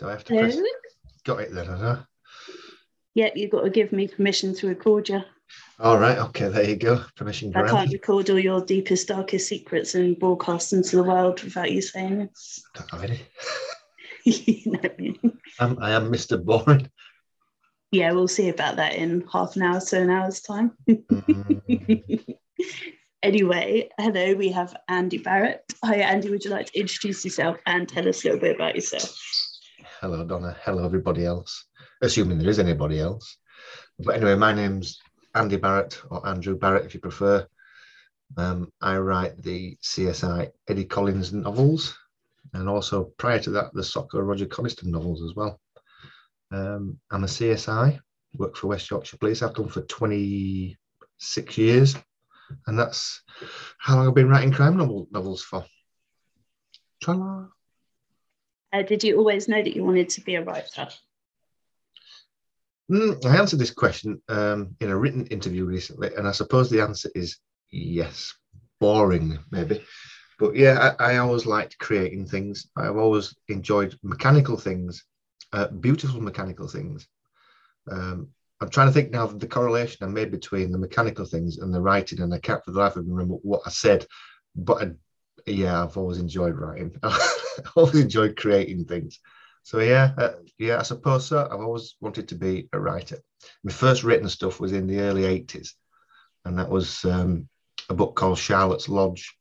Do I have to press? Got it then, huh? Yep, you've got to give me permission to record you. All right, okay, there you go. Permission granted. I can't record all your deepest, darkest secrets and broadcast into the world without you saying it. Don't have any. You know what I mean? I'm, I am Mr. Boring. yeah, we'll see about that in half an hour to an hour's time. Mm, anyway, hello, we have Andy Barrett. Hi, Andy. Would you like to introduce yourself and tell us a little bit about yourself? Hello, Donna. Hello, everybody else. Assuming there is anybody else. But anyway, my name's Andy Barrett, or Andrew Barrett, if you prefer. Um, I write the CSI Eddie Collins novels, and also prior to that, the SOCO Roger Coniston novels as well. Um, I'm a CSI, work for West Yorkshire Police. I've done for 26 years, and that's how long I've been writing crime novel, novels for. Ta-la. Uh, did you always know that you wanted to be a writer? Mm, I answered this question um, in a written interview recently, and I suppose the answer is yes. Boring, maybe. But yeah, I, I always liked creating things. I've always enjoyed mechanical things, uh, beautiful mechanical things. Um, I'm trying to think now of the correlation I made between the mechanical things and the writing, and I can't for the life of me remember what I said. But I, yeah, I've always enjoyed writing. I've always enjoyed creating things. So yeah, uh, yeah, I suppose so. I've always wanted to be a writer. My first written stuff was in the early '80s, and that was um, a book called Charlotte's Lodge.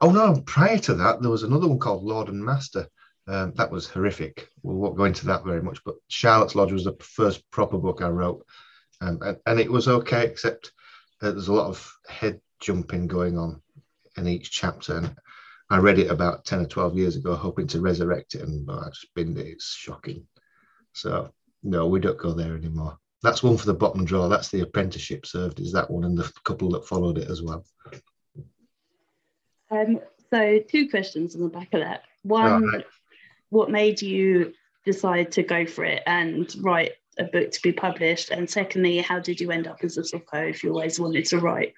Oh no! Prior to that, there was another one called Lord and Master. Um, that was horrific. We won't go into that very much, but Charlotte's Lodge was the first proper book I wrote, um, and, and it was okay, except uh, there's a lot of head jumping going on in each chapter. And I read it about 10 or 12 years ago, hoping to resurrect it, and I just binned it. It's shocking. So, no, we don't go there anymore. That's one for the bottom drawer. That's the apprenticeship served, is that one, and the couple that followed it as well. Um, so, two questions on the back of that. One, right. what made you decide to go for it and write a book to be published? And secondly, how did you end up as a SOCO if you always wanted to write?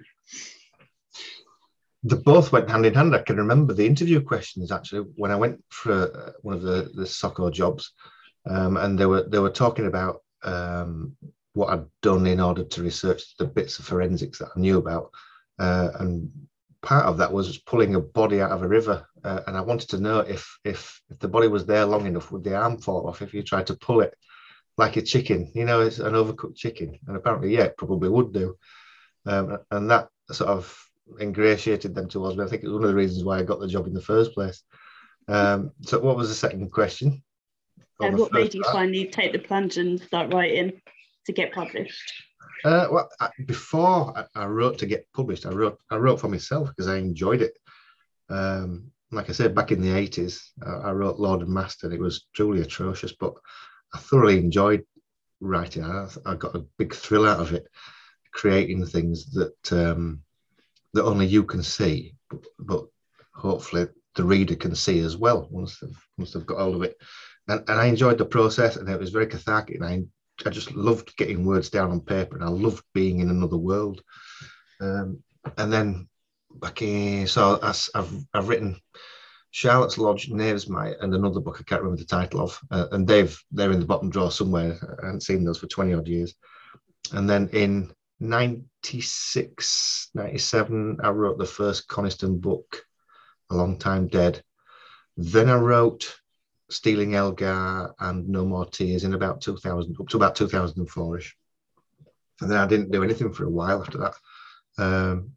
They both went hand in hand. I can remember the interview questions actually when I went for uh, one of the, the SOCO jobs, um, and they were they were talking about um, what I'd done in order to research the bits of forensics that I knew about, uh, and part of that was pulling a body out of a river, uh, and I wanted to know if if if the body was there long enough, would the arm fall off if you tried to pull it like a chicken? You know, it's an overcooked chicken, and apparently, yeah, it probably would do, um, and that sort of ingratiated them towards me. I think it was one of the reasons why I got the job in the first place. Um, so, what was the second question? And what made you part? finally take the plunge and start writing to get published? Uh, well, I, before I, I wrote to get published, I wrote I wrote for myself because I enjoyed it. Um, like I said, back in the eighties, uh, I wrote Lord and Master, and it was truly atrocious, but I thoroughly enjoyed writing. I, I got a big thrill out of it, creating things that um, that only you can see, but, hopefully the reader can see as well once they've once they've got hold of it. And, and I enjoyed the process, and it was very cathartic. And I I just loved getting words down on paper, and I loved being in another world. Um, and then back in, so as I've I've written Charlotte's Lodge, Knavesmire, and another book I can't remember the title of, uh, and they've they're in the bottom drawer somewhere. I haven't seen those for twenty odd years. And then in 96, 97, I wrote the first Coniston book, A Long Time Dead. Then I wrote Stealing Elgar and No More Tears in about 2000, up to about 2004 ish. And then I didn't do anything for a while after that um,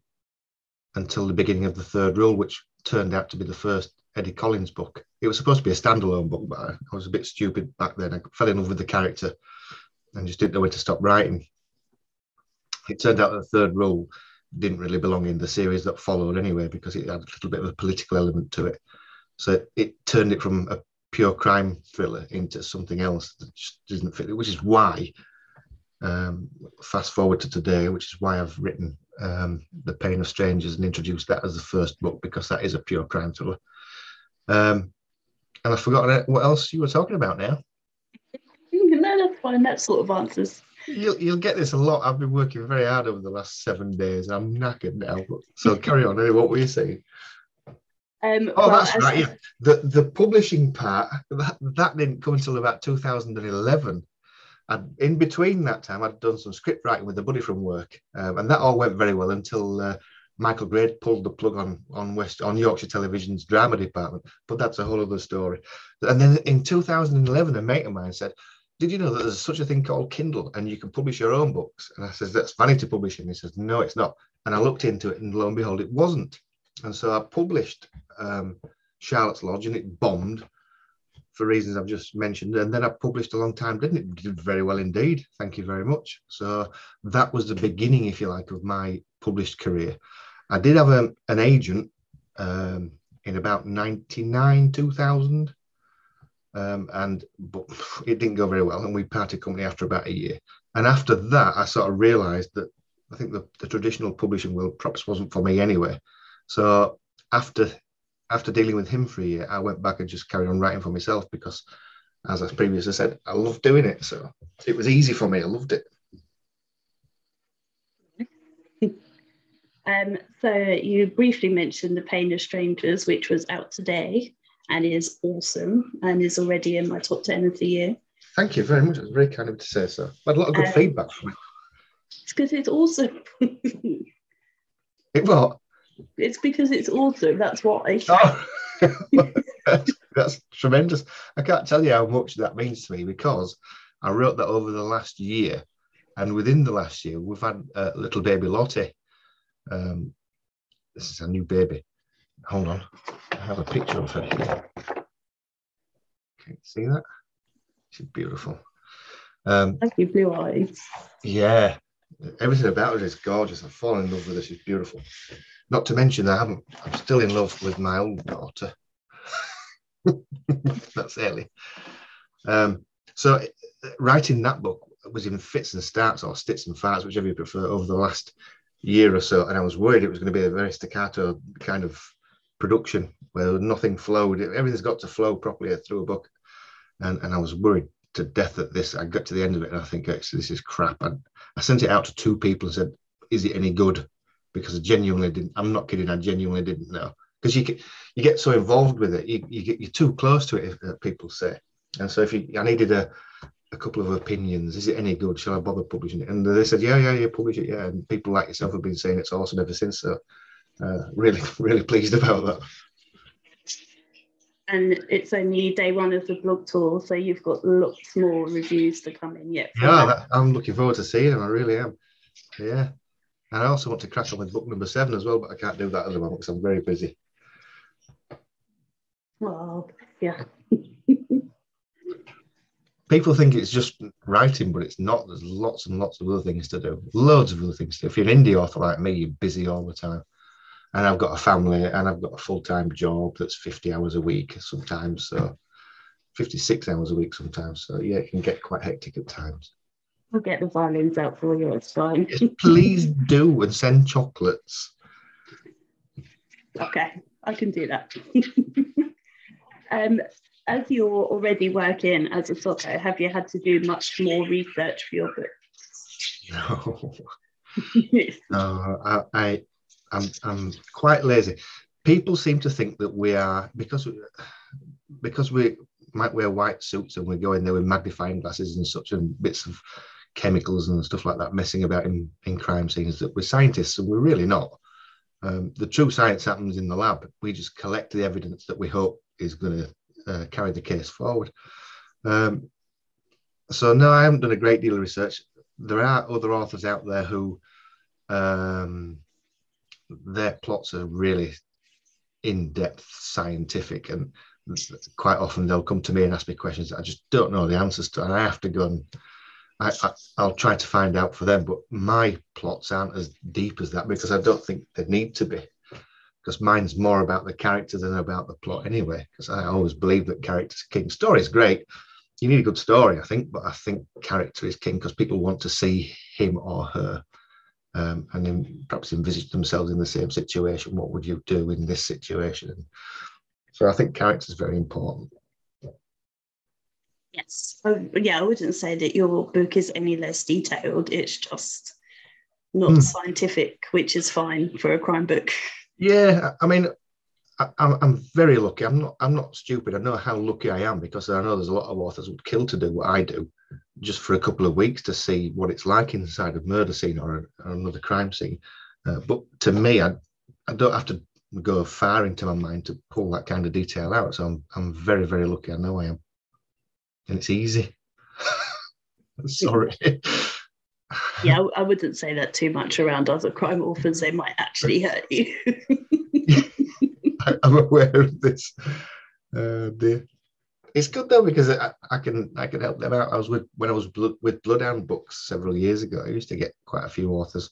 until the beginning of the third rule, which turned out to be the first Eddie Collins book. It was supposed to be a standalone book, but I, was a bit stupid back then. I fell in love with the character and just didn't know when to stop writing. It turned out that the third rule didn't really belong in the series that followed anyway, because it had a little bit of a political element to it. So it turned it from a pure crime thriller into something else that just didn't fit, which is why, um, fast forward to today, which is why I've written um, The Pain of Strangers and introduced that as the first book, because that is a pure crime thriller. Um, and I've forgotten what else you were talking about now. No, that's fine. That sort of answers. You'll, you'll get this a lot. I've been working very hard over the last seven days. I'm knackered now. So carry on. Anyway, what were you saying? Um, Oh, well, that's right. Yeah, the the publishing part that, that didn't come until about 2011. And in between that time, I'd done some script writing with a buddy from work, um, and that all went very well until uh, Michael Grade pulled the plug on on West on Yorkshire Television's drama department. But that's a whole other story. And then in 2011, a mate of mine said, "Did you know that there's such a thing called Kindle, and you can publish your own books?" And I says, "That's Vanity Publishing." He says, "No, it's not." And I looked into it, and lo and behold, it wasn't. And so I published um, Charlotte's Lodge, and it bombed for reasons I've just mentioned. And then I published a long time, didn't it? It Did very well indeed. Thank you very much. So that was the beginning, if you like, of my published career. I did have a, an agent um, in about 99, 2000. Um, and but it didn't go very well, and we parted company after about a year. And after that, I sort of realised that I think the, the traditional publishing world perhaps wasn't for me anyway. So after after dealing with him for a year, I went back and just carried on writing for myself because, as I previously said, I love doing it. So it was easy for me. I loved it. Um, so you briefly mentioned The Pain of Strangers, which was out today and is awesome and is already in my top 10 of the year. Thank you very much. It was very kind of you to say so. I had a lot of good Um, feedback from it. It's because it's awesome. It what? it's because it's awesome. That's why. Oh, that's, that's tremendous. I can't tell you how much that means to me because I wrote that over the last year, and within the last year, we've had a little baby Lottie. Um, this is a new baby. Hold on, I have a picture of her here. Can you see that? She's beautiful. Um, you, blue eyes. yeah, everything about her is gorgeous. I've fallen in love with her. She's beautiful. Not to mention, that I haven't. I'm still in love with my old daughter. That's Ellie. Um, so, writing that book was in fits and starts, or stits and farts, whichever you prefer, over the last year or so, and I was worried it was going to be a very staccato kind of production where nothing flowed. Everything's got to flow properly through a book, and and I was worried to death that this. I got to the end of it, and I think this is crap. And I sent it out to two people and said, "Is it any good?" Because I genuinely didn't. I'm not kidding. I genuinely didn't know because you get you get so involved with it. You, you get you're too close to it. uh, People say, and so if you, I needed a a couple of opinions. Is it any good? Shall I bother publishing it? And they said, yeah, yeah, yeah, publish it, yeah. And people like yourself have been saying it's awesome ever since. So, uh, really, really pleased about that. And it's only day one of the blog tour, so you've got lots more reviews to come in yet. Yeah, that. I'm looking forward to seeing them. I really am. Yeah. And I also want to crash on with book number seven as well, but I can't do that at the moment because I'm very busy. Well, yeah. People think it's just writing, but it's not. There's lots and lots of other things to do. Loads of other things. If you're an indie author like me, you're busy all the time. And I've got a family and I've got a full time job that's 50 hours a week sometimes. So 56 hours a week sometimes. So yeah, it can get quite hectic at times. I'll get the violins out for you. It's fine. Yes, please do and send chocolates. Okay, I can do that. um, as you're already working as a SOCO, have you had to do much more research for your book? No. No, I, I I'm I'm quite lazy. People seem to think that we are because we, because we might wear white suits and we go in there with magnifying glasses and such and bits of chemicals and stuff like that messing about in, in crime scenes that we're scientists and we're really not. Um, the true science happens in the lab. We just collect the evidence that we hope is going to uh, carry the case forward. Um, so no, I haven't done a great deal of research. There are other authors out there who um, their plots are really in-depth scientific and quite often they'll come to me and ask me questions I just don't know the answers to and I have to go and I, I, I'll try to find out for them but my plots aren't as deep as that because I don't think they need to be because mine's more about the character than about the plot anyway because I always believe that character's king. Story is great. You need a good story I think but I think character is king because people want to see him or her um, and then perhaps envisage themselves in the same situation. What would you do in this situation? And so I think character is very important. Yes. Oh, yeah, I wouldn't say that your book is any less detailed. It's just not Hmm. scientific, which is fine for a crime book. Yeah, I mean, I'm, I'm very lucky. I'm not. I'm not stupid. I know how lucky I am because I know there's a lot of authors would kill to do what I do, just for a couple of weeks to see what it's like inside a murder scene or, a, or another crime scene. Uh, but to me, I, I don't have to go far into my mind to pull that kind of detail out. So I'm, I'm very, very lucky. I know I am, and it's easy. Sorry. yeah, I wouldn't say that too much around other crime authors. They might actually hurt you. I, am aware of this. Uh, dear. It's good though because I, I, can I can help them out. I was with when I was blood, with Bloodhound Books several years ago. I used to get quite a few authors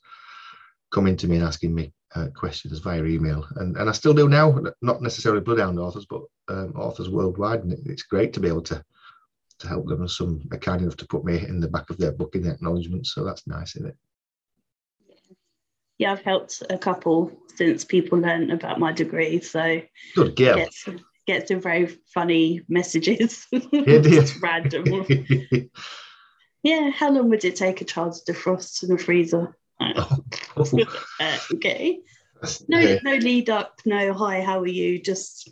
coming to me and asking me uh, questions via email, and and I still do now. Not necessarily Bloodhound authors, but um, authors worldwide, and it's great to be able to to help them. And some are kind enough to put me in the back of their book in the acknowledgements, so that's nice, isn't it? Yeah, I've helped a couple since people learned about my degree. So good girl. Get some very funny messages. Just random. yeah, how long would it take a child to defrost in a freezer? Oh. uh, okay. No, yeah. no lead up. No, hi. How are you? Just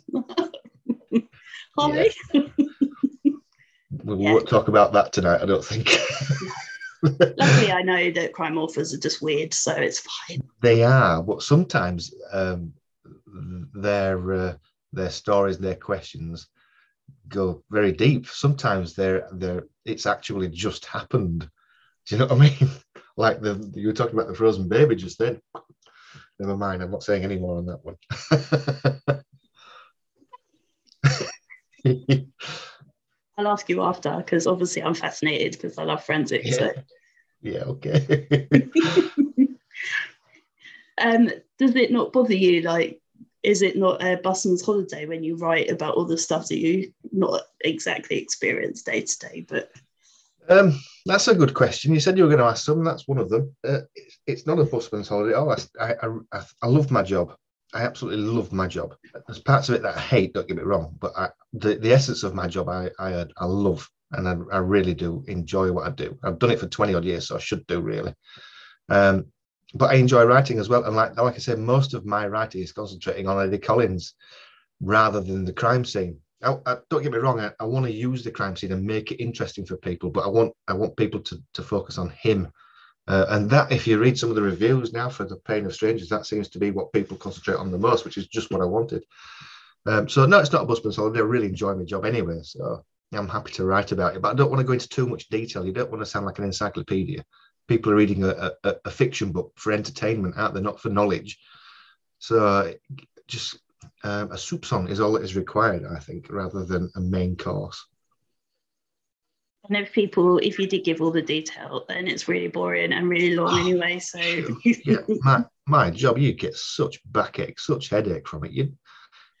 hi. We yeah. won't talk about that tonight. I don't think. Luckily, I know that crime authors are just weird, so it's fine. They are, but sometimes um, their uh, their stories, their questions go very deep. Sometimes they're they're it's actually just happened. Do you know what I mean? like the you were talking about the frozen baby just then. Never mind, I'm not saying any more on that one. I'll ask you after because obviously I'm fascinated because I love forensics. Yeah, so. yeah okay. um, does it not bother you? Like, is it not a busman's holiday when you write about all the stuff that you not exactly experience day to day, but um, that's a good question. You said you were going to ask some. That's one of them. Uh, it's, it's, not a busman's holiday. Oh, I, I, I, love my job. I absolutely love my job. There's parts of it that I hate. Don't get me wrong, but I, the the essence of my job, I I, I love, and I, I really do enjoy what I do. I've done it for twenty odd years, so I should do really. Um, but I enjoy writing as well. And like like I said, most of my writing is concentrating on Eddie Collins rather than the crime scene. I, I, don't get me wrong. I, I want to use the crime scene and make it interesting for people, but I want I want people to to focus on him. Uh, and that, if you read some of the reviews now for the Pain of Strangers, that seems to be what people concentrate on the most, which is just what I wanted. Um, so no, it's not a busman's holiday. I really enjoy my job anyway, so I'm happy to write about it. But I don't want to go into too much detail. You don't want to sound like an encyclopedia. People are reading a, a, a fiction book for entertainment, aren't they? Not for knowledge. So just um, a soupçon is all that is required, I think, rather than a main course. And if people, if you did give all the detail, then it's really boring and really long anyway. So yeah, my my job, you get such backache, such headache from it. You,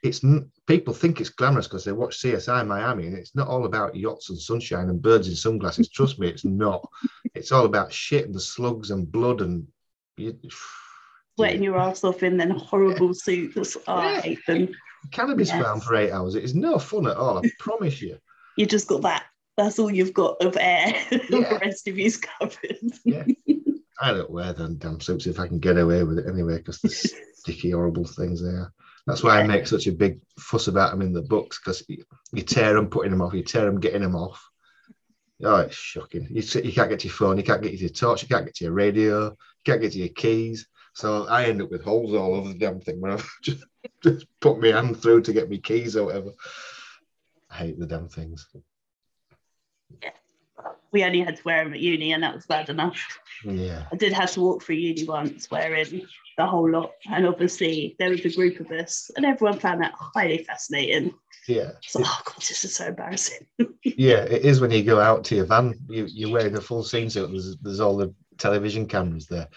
it's people think it's glamorous because they watch CSI Miami, and it's not all about yachts and sunshine and birds in sunglasses. Trust me, it's not. It's all about shit and the slugs and blood and you, sweating your ass off in then horrible suits. Oh, yeah. I hate them. Cannabis yes. farm for eight hours. It is no fun at all. I promise you. You just got that. That's all you've got of air. Yeah. the rest of you's covered. yeah. I don't wear them damn suits if I can get away with it anyway, because the sticky, horrible things there. That's why. I make such a big fuss about them in the books, because you, tear them putting them off, you tear them getting them off. Oh, it's shocking. You, you can't get your phone, you can't get your torch, you can't get your radio, you can't get your keys. So I end up with holes all over the damn thing when I've just, just put my hand through to get my keys or whatever. I hate the damn things. Yeah. We only had to wear them at uni and that was bad enough. Yeah. I did have to walk through uni once wearing the whole lot. And obviously there was a group of us and everyone found that highly fascinating. Yeah. So, oh God, this is so embarrassing. yeah, it is when you go out to your van, you, you're wearing a full scene suit, there's, there's all the television cameras there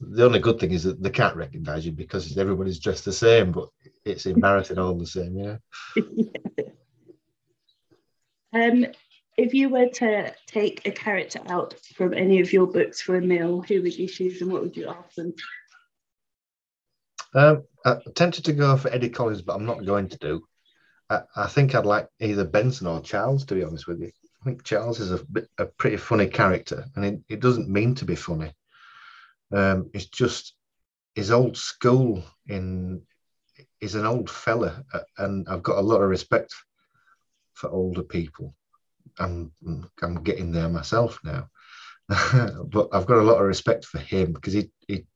the only good thing is that they can't recognize you because everybody's dressed the same, but it's embarrassing all the same, you yeah. um, if you were to take a character out from any of your books for a meal, who would you choose and what would you ask them? Um, I tempted to go for Eddie Collins, but I'm not going to do. I, I, think I'd like either Benson or Charles, to be honest with you. I think Charles is a, a pretty funny character, and it, it doesn't mean to be funny um, it's just his old school in he's an old fella, uh, and I've got a lot of respect for older people. I'm I'm getting there myself now, but I've got a lot of respect for him because he he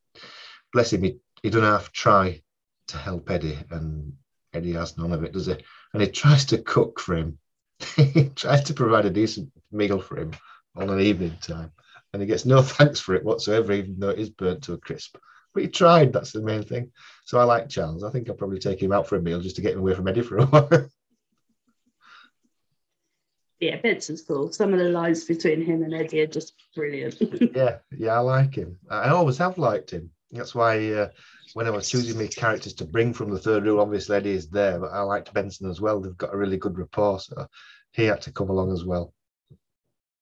bless him he, he doesn't have to try to help Eddie, and Eddie has none of it, does he? And he tries to cook for him. he tries to provide a decent meal for him on an evening time, and he gets no thanks for it whatsoever, even though it is burnt to a crisp. But he tried. That's the main thing. So I like Charles. I think I'll probably take him out for a meal just to get him away from Eddie for a while. Yeah, Benson's cool. Some of the lines between him and Eddie are just brilliant. yeah, yeah, I like him. I always have liked him. That's why uh, when I was choosing my characters to bring from the third rule, obviously Eddie is there, but I liked Benson as well. They've got a really good rapport, so he had to come along as well.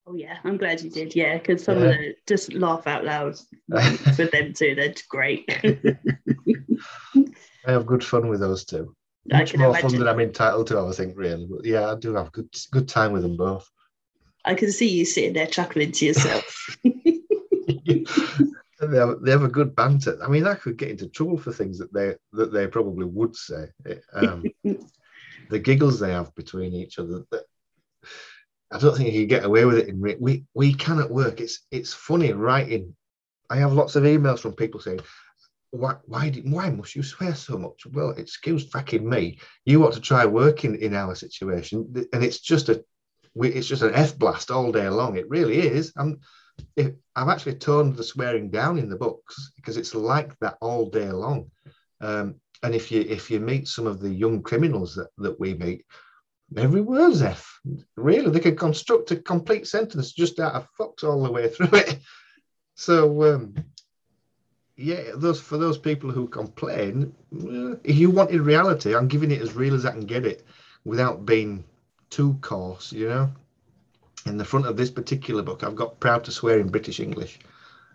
Oh yeah, I'm glad you did. Yeah, because some yeah. of the just laugh out loud for them too. They're great. I have good fun with those two. Much more imagine. fun than I'm entitled to, I think, really. But yeah, I do have good good time with them both. I can see you sitting there chuckling to yourself. they have, they have a good banter. I mean, I could get into trouble for things that they that they probably would say. Um, the giggles they have between each other. That, I don't think you can get away with it in we we can at work. It's it's funny writing. I have lots of emails from people saying, "Why why why must you swear so much?" Well, excuse fucking me. You ought to try working in our situation, and it's just a it's just an f blast all day long. It really is. I'm I've actually toned the swearing down in the books because it's like that all day long. Um, and if you if you meet some of the young criminals that, that we meet, every word's F. Really, they can construct a complete sentence just out of fox all the way through it. So, um, yeah, those for those people who complain, eh, if you wanted reality, I'm giving it as real as I can get it, without being too coarse. You know, in the front of this particular book, I've got proud to swear in British English,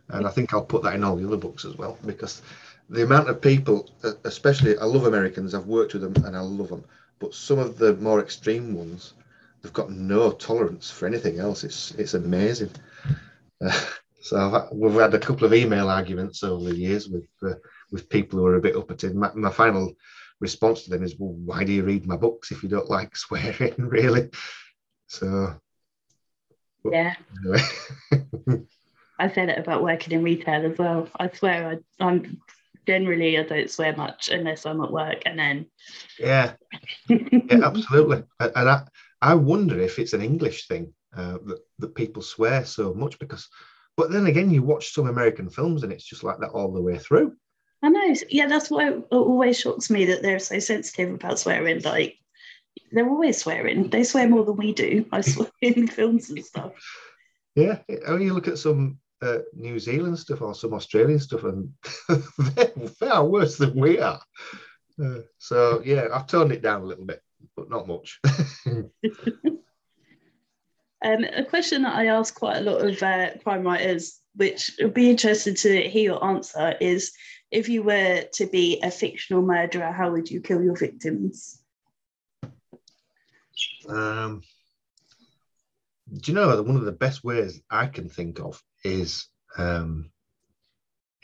and I think I'll put that in all the other books as well because the amount of people, especially I love Americans, I've worked with them and I love them but some of the more extreme ones, they've got no tolerance for anything else. It's it's amazing. so I've, we've had a couple of email arguments over the years with uh, with people who are a bit up at it. My, my, final response to them is, "Well, why do you read my books if you don't like swearing, really?" So, yeah. Anyway. I say that about working in retail as well. I swear I, I'm generally I don't swear much unless I'm at work, and then yeah, yeah, absolutely. And I I wonder if it's an English thing uh, that that people swear so much because, but then again, you watch some American films and it's just like that all the way through. I know. Yeah, that's why it always shocks me that they're so sensitive about swearing. Like they're always swearing. They swear more than we do. I swear in films and stuff. Yeah, I mean, you look at some uh, New Zealand stuff or some Australian stuff, and they're, they're worse than we are. Uh, so yeah, I've toned it down a little bit, but not much. um, a question that I ask quite a lot of uh, crime writers, which would be interested to hear your answer, is if you were to be a fictional murderer, how would you kill your victims? Um, do you know that one of the best ways I can think of is um,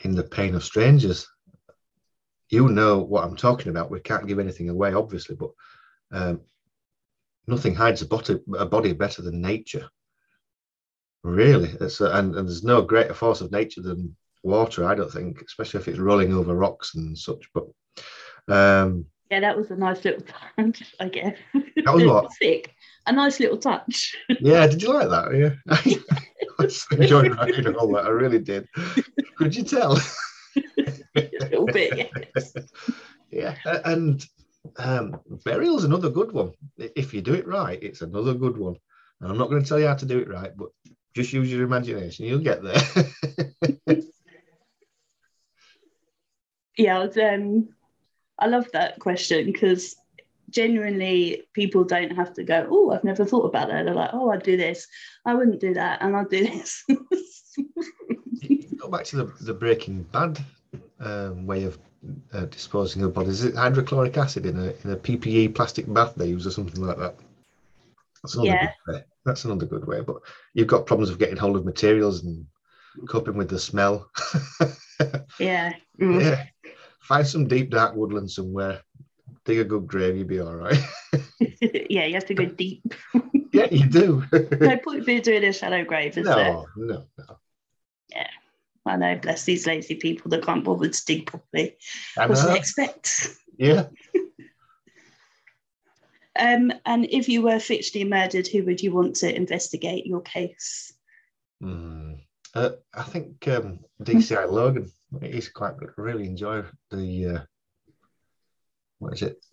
in the pain of strangers. You know what I'm talking about. We can't give anything away, obviously, but um, nothing hides a body, a body better than nature. Really, it's a, and, and there's no greater force of nature than water. I don't think, especially if it's rolling over rocks and such. But um, yeah, that was a nice little touch, I guess. That was what? Sick. A nice little touch. Yeah, did you like that? Yeah. I enjoyed writing all that. I really did. Could you tell? a little bit, yes. Yeah, and um, burial's another good one. If you do it right, it's another good one. And I'm not going to tell you how to do it right, but just use your imagination. You'll get there. yeah, I um, I love that question because genuinely people don't have to go, oh, I've never thought about that. They're like, oh, I'd do this. I wouldn't do that. And I'd do this. Go back to the, the Breaking Bad um, way of uh, disposing of bodies. Is it hydrochloric acid in a, in a PPE plastic bath they use or something like that? That's another yeah. good way. That's another good way. But you've got problems of getting hold of materials and coping with the smell. yeah. Mm. Yeah find some deep dark woodland somewhere dig a good grave, you'd be all right. yeah, you have to go deep. yeah, you do. no point being doing a shallow grave, is no, there? no, no. Yeah. I know, bless these lazy people that can't bother to dig properly. I What do they expect? Yeah. Um, and if you were fictionally murdered, who would you want to investigate your case? Mm. Uh, I think um, DCI Logan. He's quite good. I really enjoy the. Uh, what is it?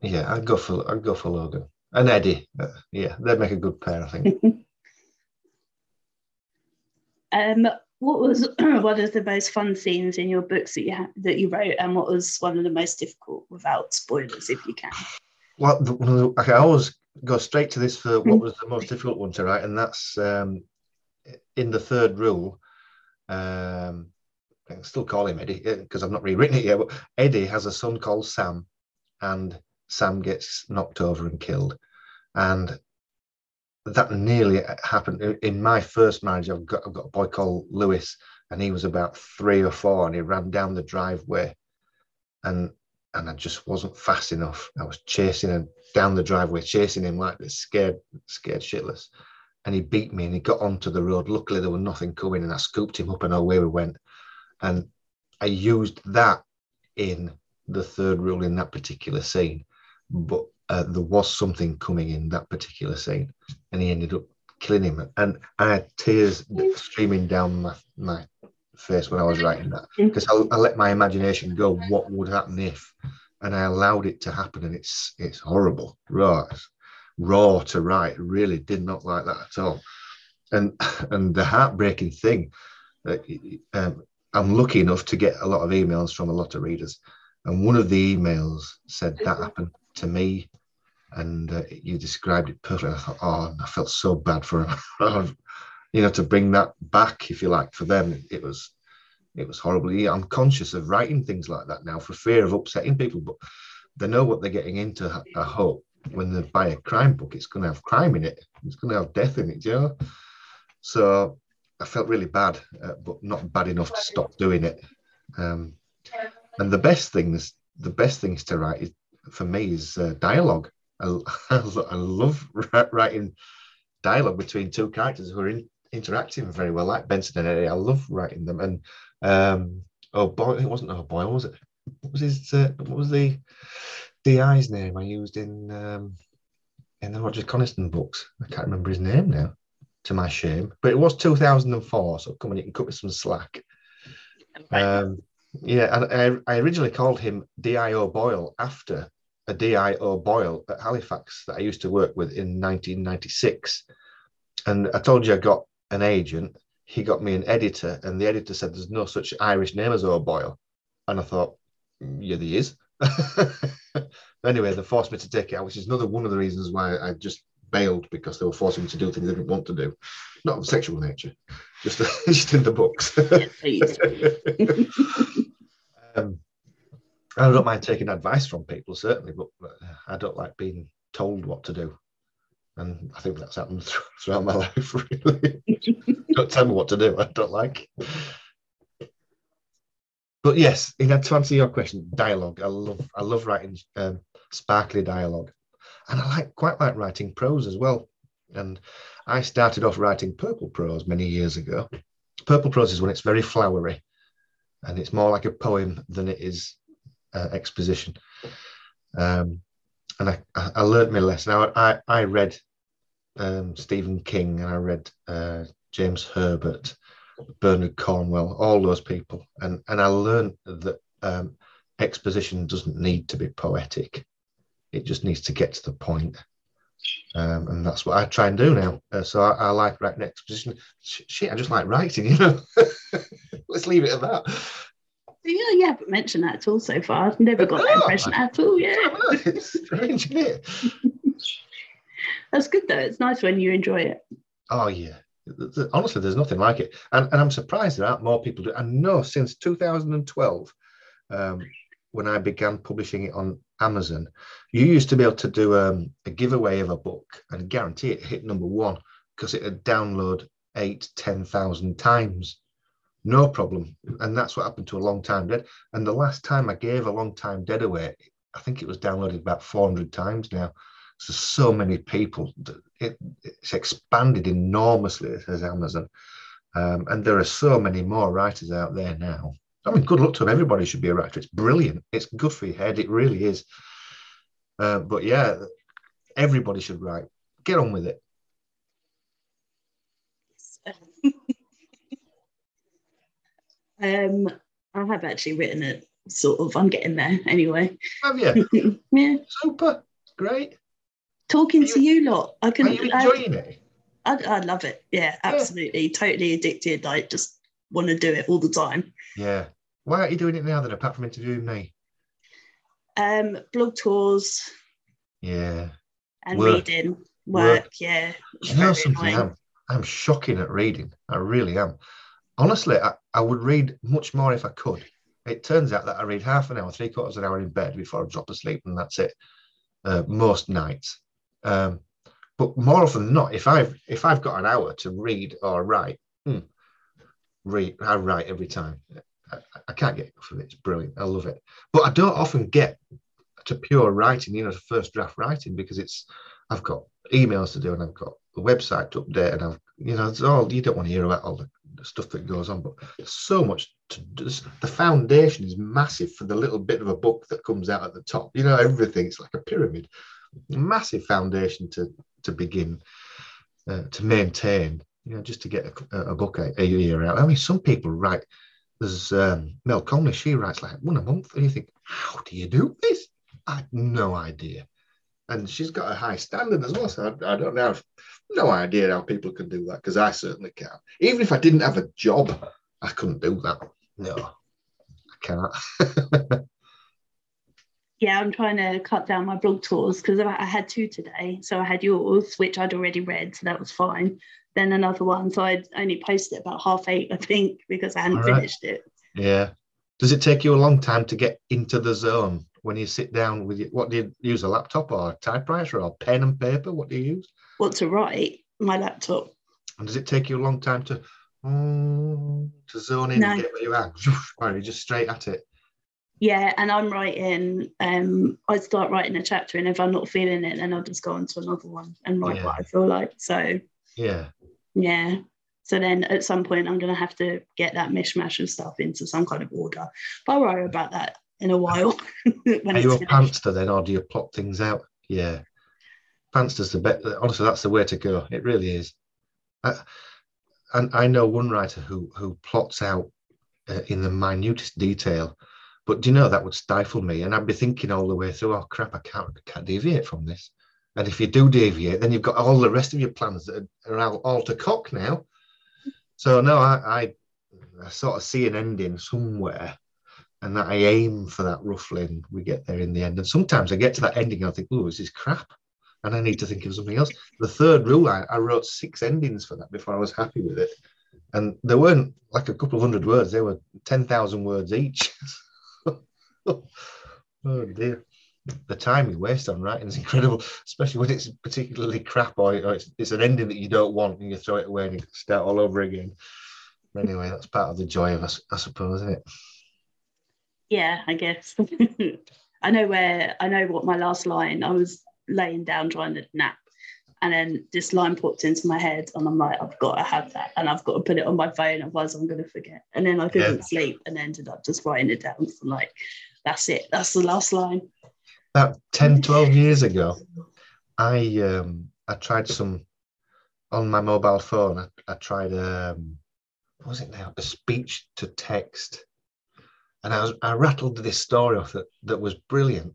Yeah, I'd go for I'd go for Logan and Eddie. Uh, yeah, they'd make a good pair, I think. Um, what was one of the most fun scenes in your books that you ha- that you wrote, and what was one of the most difficult without spoilers, if you can? Well, the, the, okay, I always go straight to this for what was the most difficult one to write, and that's um, in the third rule. Um, I can still call him Eddie because I've not rewritten it yet. But Eddie has a son called Sam, and Sam gets knocked over and killed, and that nearly happened in- my first marriage. I've got I've got a boy called Lewis, and he was about three or four, and he ran down the driveway, and and I just wasn't fast enough. I was chasing him down the driveway, chasing him like this, scared, scared shitless. And he beat me and he got onto the road. Luckily, there was nothing coming, and I scooped him up and away we went. And I used that in the third rule in that particular scene. But uh, there was something coming in that particular scene, and he ended up killing him. And I had tears streaming down my, my face when I was writing that because I, I let my imagination go. What would happen if? And I allowed it to happen, and it's it's horrible, raw, it's raw to write. Really did not like that at all. And and the heartbreaking thing, uh, um, I'm lucky enough to get a lot of emails from a lot of readers, and one of the emails said that happened to me, and uh, you described it perfectly. I thought, oh, I felt so bad for him. you know, to bring that back, if you like, for them, it was it was horrible. Yeah, I'm conscious of writing things like that now for fear of upsetting people, but they know what they're getting into. I hope when they buy a crime book, it's going to have crime in it. It's going to have death in it, you know. So I felt really bad, uh, but not bad enough to stop doing it. Um, and the best things, the best things to write is, for me is uh, dialogue. I, I love writing dialogue between two characters who are in, interacting very well, like Benson and Eddie. I love writing them. And um, oh boy, it wasn't oh boy, was it? What was his? Uh, what was the DI's name I used in um, in the Roger Coniston books? I can't remember his name now, to my shame. But it was 2004, so come on, you can cut me some slack. Um, yeah, and I, I originally called him D.I. O'Boyle after a D.I. O'Boyle at Halifax that I used to work with in 1996. And I told you I got an agent. He got me an editor, and the editor said there's no such Irish name as O'Boyle. And I thought, yeah, there is. anyway, they forced me to take it out, which is another one of the reasons why I just bailed because they were forcing me to do things I didn't want to do, not of sexual nature, just just in the books. um, I don't mind taking advice from people certainly, but I don't like being told what to do, and I think that's happened throughout my life. Really, don't tell me what to do. I don't like. But yes, in to answer your question, dialogue. I love I love writing um, sparkly dialogue, and I like quite like writing prose as well. And I started off writing purple prose many years ago. Purple prose is when it's very flowery, and it's more like a poem than it is uh, exposition. Um, and I, I learned my lesson. I, I, I read um, Stephen King and I read uh, James Herbert, Bernard Cornwell, all those people, and and I learned that um, exposition doesn't need to be poetic; it just needs to get to the point. Um, and that's what I try and do now. Uh, so I, I, like writing exposition. Shit, I just like writing, you know. Let's leave it at that. Yeah, you haven't mentioned that at all so far. I've never got that impression at all. Yeah, it's strange, isn't it? That's good though. It's nice when you enjoy it. Oh yeah. Honestly, there's nothing like it, and, and I'm surprised there aren't more people do. I know since 2012, um, when I began publishing it on Amazon, you used to be able to do um, a giveaway of a book and guarantee it hit number one because it would download eight, ten thousand times. No problem. And that's what happened to a long time dead. And the last time I gave a long time dead away, I think it was downloaded about 400 times now. So so many people. It, it's expanded enormously as Amazon, um, and there are so many more writers out there now. I mean, good luck to them. Everybody should be a writer. It's brilliant. It's good for your head. It really is. Uh, but yeah, everybody should write. Get on with it. um, I have actually written it. Sort of. I'm getting there anyway. Have you? yeah. Super. Great. Talking you, to you lot, I can. Are you enjoying I, it? I, I love it. Yeah, absolutely. Yeah. Totally addicted. I just want to do it all the time. Yeah. Why aren't you doing it now then, apart from interviewing me? Um, blog tours. Yeah. And work. reading. Work, work. yeah. You know something? I'm, I'm shocking at reading. I really am. Honestly, I, I would read much more if I could. It turns out that I read half an hour, three quarters of an hour in bed before I drop asleep, and that's it. Uh, most nights. Um, but more often than not, if I've if I've got an hour to read or write, hmm, read I write every time. I, I, can't get enough of it. It's brilliant. I love it. But I don't often get to pure writing, you know, first draft writing because it's I've got emails to do and I've got the website to update and I've you know it's all you don't want to hear about all the stuff that goes on, but so much to do. The foundation is massive for the little bit of a book that comes out at the top. You know, everything. It's like a pyramid. Massive foundation to to begin uh, to maintain. You know, just to get a, a book a, a, year out. I mean, some people write. There's um, Mel Comley. She writes like one a month, and you think, how do you do this? I had no idea. And she's got a high standard as well. So I, I don't know. No idea how people can do that because I certainly can't. Even if I didn't have a job, I couldn't do that. No, I can't. yeah, I'm trying to cut down my blog tours because I had two today. So I had yours, which I'd already read, so that was fine. Then another one, so I'd only posted about half eight, I think, because I hadn't right. finished it. Yeah. Does it take you a long time to get into the zone when you sit down with you? What do you use, a laptop or a typewriter or pen and paper? What do you use? What to write? My laptop. And does it take you a long time to mm, to zone in no. and get where you are? Or are you just straight at it? yeah and i'm writing um i start writing a chapter and if i'm not feeling it then i'll just go on to another one and write yeah. what i feel like so yeah yeah so then at some point i'm going to have to get that mishmash of stuff into some kind of order but i'll worry about that in a while when are you a pantster then or do you plot things out yeah pantster's the best honestly that's the way to go it really is I, and i know one writer who who plots out uh, in the minutest detail but do you know that would stifle me? And I'd be thinking all the way through, oh crap, I can't, can't deviate from this. And if you do deviate, then you've got all the rest of your plans that are, all, all to cock now. So no, I, I, I sort of see an ending somewhere and that I aim for that roughly and we get there in the end. And sometimes I get to that ending and I think, oh, this is crap. And I need to think of something else. The third rule, I, I wrote six endings for that before I was happy with it. And they weren't like a couple of hundred words, they were 10,000 words each. oh dear. The time we waste on writing is incredible, especially when it's particularly crap or, or it's, it's, an ending that you don't want and you throw it away and you start all over again. Anyway, that's part of the joy of us, I suppose, isn't it? Yeah, I guess. I know where I know what my last line. I was laying down trying to nap, and then this line popped into my head, and I'm like, I've got to have that, and I've got to put it on my phone, otherwise I'm going to forget. And then I couldn't yeah. sleep, and ended up just writing it down. So I'm like, that's it. That's the last line. About 10, 12 years ago, I um, I tried some on my mobile phone. I, I tried um, what was it now? A speech to text, and I was I rattled this story off that that was brilliant.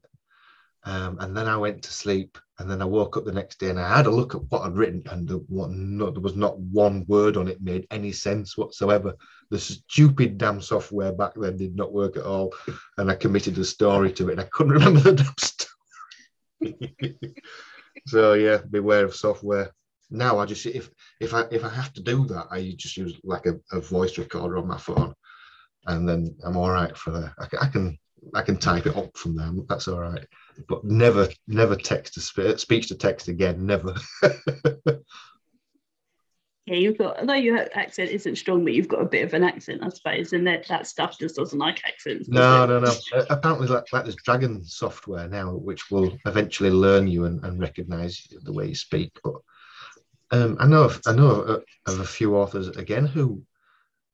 Um, and then I went to sleep, and then I woke up the next day and I had a look at what I'd written, and there, what, no, there was not one word on it made any sense whatsoever the stupid damn software back then did not work at all, and I committed a story to it, and I couldn't remember the damn story. so yeah, beware of software. Now I just if if I if I have to do that, I just use like a, a voice recorder on my phone, and then I'm all right for that. I, I can I can type it up from there. That's all right. But never never text to speech speech to text again. Never. yeah, you've got although your accent isn't strong, but you've got a bit of an accent, I suppose, and that that stuff just doesn't like accents. No, no, no. Uh, apparently, like, like there's Dragon software now, which will eventually learn you and, and recognise the way you speak. But um, I know of, I know of, of, a few authors again who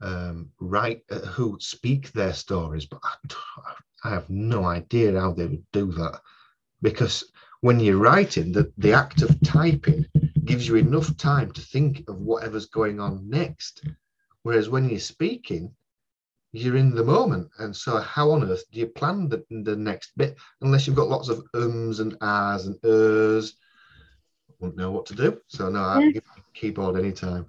um, write uh, who speak their stories, but I, I have no idea how they would do that because when you're writing, the, the act of typing gives you enough time to think of whatever's going on next. Whereas when you're speaking, you're in the moment. And so, how on earth do you plan the, the next bit unless you've got lots of ums and ahs and ers? Wouldn't know what to do. So, no, I give you keyboard anytime.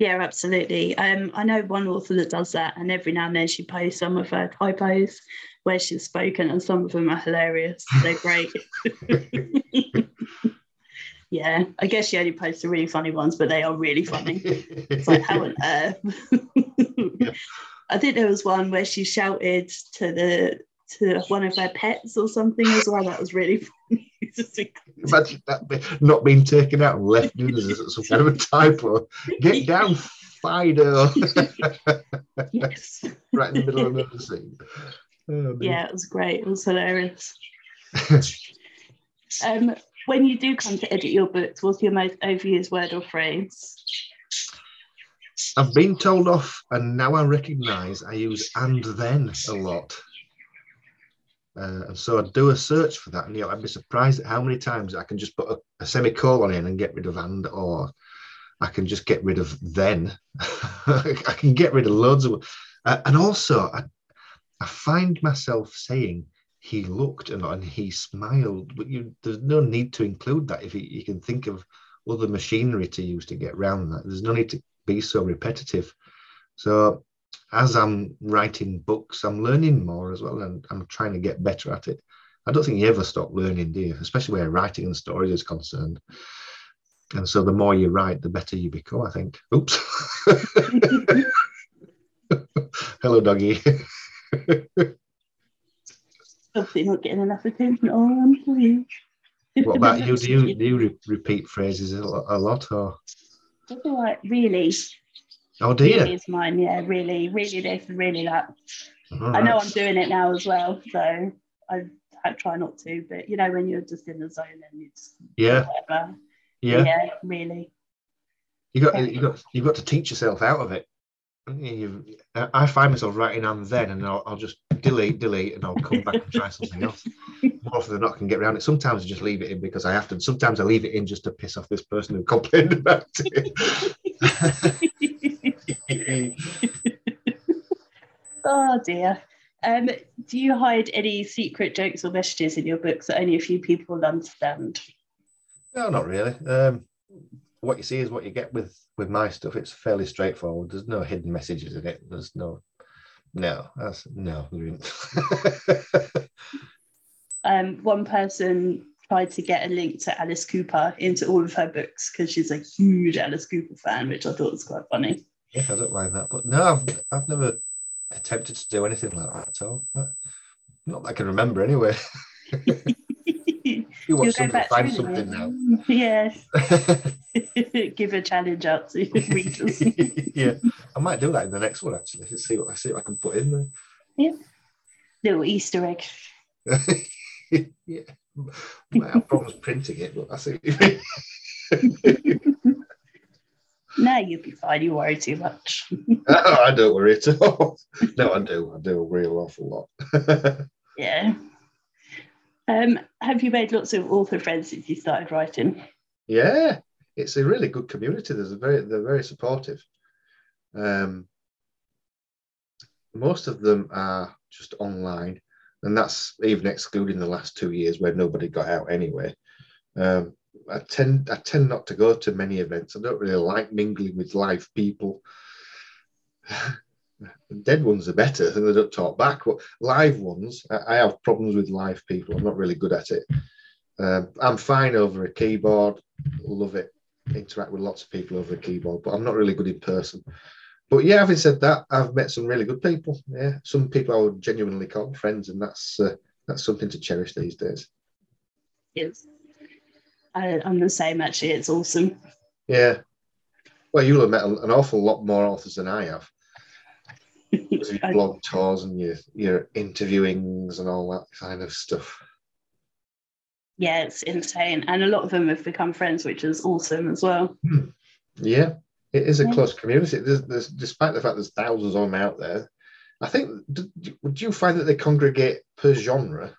Yeah, absolutely. Um, I know one author that does that, and every now and then she posts some of her typos where she's spoken, and some of them are hilarious. They're great. yeah, I guess she only posts the really funny ones, but they are really funny. It's like, how on earth? I think there was one where she shouted to the to one of her pets or something as well. That was really funny. Imagine that not being taken out and left in as some kind of a typo. Get down, Fido. yes. right in the middle of another scene. Oh, yeah, it was great. It was hilarious. um, when you do come to edit your books, what's your most overused word or phrase? I've been told off, and now I recognise I use and then a lot. Uh, and so I do a search for that, and you know, I'd be surprised at how many times I can just put a, a semicolon in and get rid of and, or I can just get rid of then. I can get rid of loads of, uh, and also I, I find myself saying he looked and, and he smiled, but you, there's no need to include that if you, you can think of other machinery to use to get around that. There's no need to be so repetitive. So as I'm writing books, I'm learning more as well, and I'm trying to get better at it. I don't think you ever stop learning, do you? Especially where writing and stories is concerned. And so the more you write, the better you become, I think. Oops. Hello, doggy. Obviously not getting enough attention. Oh, I'm sorry. What about you? Do you do you re- repeat phrases a lot, or? I feel like really Oh dear. Really is mine, yeah, really, really this, really that. Right. I know I'm doing it now as well, so I, I try not to, but you know, when you're just in the zone and it's yeah, whatever. yeah, yeah, really. You got you got you've got to teach yourself out of it. I find myself writing and then, and I'll, I'll, just delete, delete, and I'll come back and try something else. More often than not, I can get around it. Sometimes I just leave it in because I have to. Sometimes I leave it in just to piss off this person who complained about it. oh dear. Um, do you hide any secret jokes or messages in your books that only a few people will understand? No, not really. Um, what you see is what you get with with my stuff. It's fairly straightforward. There's no hidden messages in it. There's no, no, that's no. um, one person tried to get a link to Alice Cooper into all of her books because she's a huge Alice Cooper fan, which I thought was quite funny. Yeah, I don't mind that. But no, I've, I've never attempted to do anything like that at all. Not that I can remember anyway. you watch somebody find something now. Yes. Give a challenge out to readers. yeah, I might do that in the next one actually. Let's see what I see what I can put in there. Yeah. Little Easter egg. yeah. Might have problems printing it, but I see. No, you'll be fine. You worry too much. oh, I don't worry at all. No, I do. I do a real awful lot. yeah. Um, have you made lots of author friends since you started writing? Yeah, it's a really good community. There's a very they're very supportive. Um, most of them are just online, and that's even excluding the last two years where nobody got out anyway. Um, I tend I tend not to go to many events. I don't really like mingling with live people. Dead ones are better, and they don't talk back. But live ones, I, I have problems with live people. I'm not really good at it. Um, I'm fine over a keyboard. Love it. Interact with lots of people over a keyboard, but I'm not really good in person. But yeah, having said that, I've met some really good people. Yeah, some people I would genuinely call friends, and that's uh, that's something to cherish these days. Yes. I, am the same actually. It's awesome. Yeah. Well, you'll have met an awful lot more authors than I have. Your blog tours and your your interviewings and all that kind of stuff. Yeah, it's insane, and a lot of them have become friends, which is awesome as well. Hmm. Yeah, it is a yeah. close community. There's, there's, despite the fact there's thousands of them out there, I think. Would you find that they congregate per genre?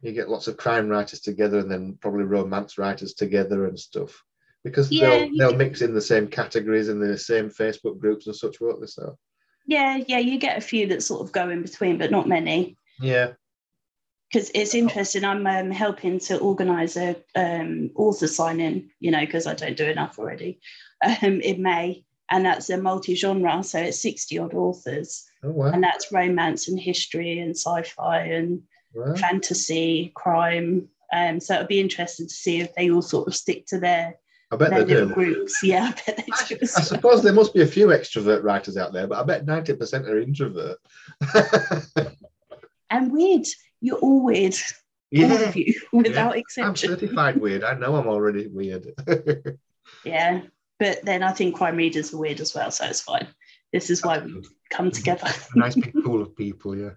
You get lots of crime writers together, and then probably romance writers together and stuff, because yeah, they'll they'll mix in the same categories in the same Facebook groups and such, won't they? So. Yeah, yeah, you get a few that sort of go in between, but not many. Yeah. Because it's interesting. I'm um, helping to organise a um, author signing, you know, because I don't do enough already, um, in May, and that's a multi-genre, so it's sixty odd authors, oh, wow. and that's romance and history and sci-fi and wow. fantasy, crime. Um, so it'll be interesting to see if they all sort of stick to their I bet they do. Groups. Yeah, I bet they do. I, I suppose there must be a few extrovert writers out there, but I bet 90% are introvert. and weird. You're all weird. Yeah. All of you, without yeah. exception. I'm certified weird. I know I'm already weird. yeah. But then I think crime readers are weird as well, so it's fine. This is why we come together. a nice big pool of people, yeah.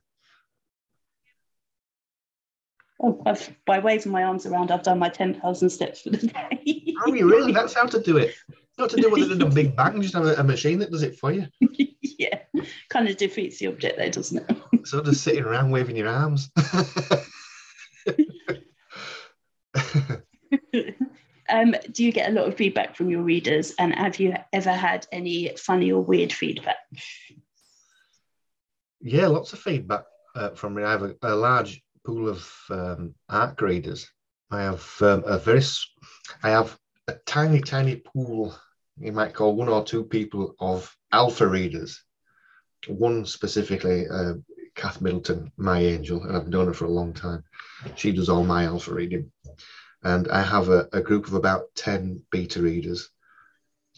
Oh, I've, by waving my arms around, I've done my 10,000 steps for the day. oh, you really? That's how to do it. Not to do with a big bang, just have a, a, machine that does it for you. yeah, kind of defeats the object there, doesn't it? so just sitting around waving your arms. um, do you get a lot of feedback from your readers? And have you ever had any funny or weird feedback? Yeah, lots of feedback uh, from me. I have a, a large pool of um, ARC readers. I have um, a very, I have a tiny, tiny pool. You might call one or two people of alpha readers. One specifically, uh, Kath Middleton, my angel, and I've known her for a long time. She does all my alpha reading, and I have a, a group of about ten beta readers,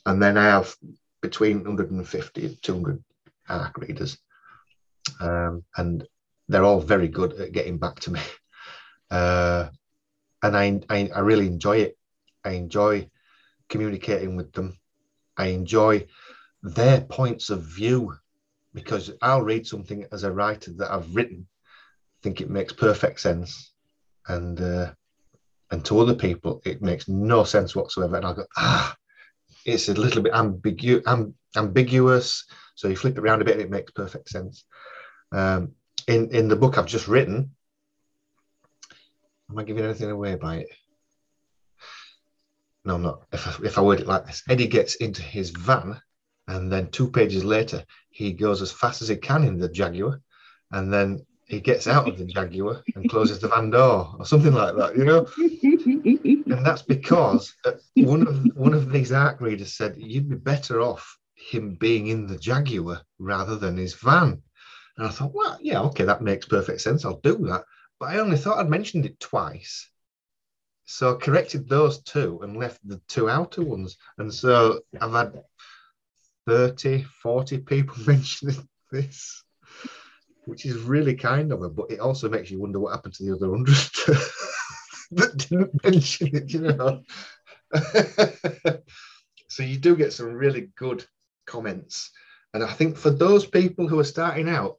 and then I have between 150 and 200 ARC readers. Um, and they're all very good at getting back to me. Uh, and I, I, I really enjoy it. I enjoy communicating with them. I enjoy their points of view because I'll read something as a writer that I've written, think it makes perfect sense, and uh, and to other people it makes no sense whatsoever, and I'll go ah, it's a little bit ambigu- amb- ambiguous. So you flip it around a bit, and it makes perfect sense. Um, in in the book I've just written. Am I giving anything away by it? No, I'm not. If I, if I word it like this, Eddie gets into his van, and then two pages later, he goes as fast as he can in the Jaguar, and then he gets out of the Jaguar and closes the van door, or something like that, you know. and that's because uh, one of one of these ARC readers said you'd be better off him being in the Jaguar rather than his van. And I thought, well, yeah, okay, that makes perfect sense. I'll do that. But I only thought I'd mentioned it twice. So I corrected those two and left the two outer ones. And so I've had 30, 40 people mentioning this, which is really kind of them. But it also makes you wonder what happened to the other 100 that didn't mention it, you know. so you do get some really good comments. And I think for those people who are starting out,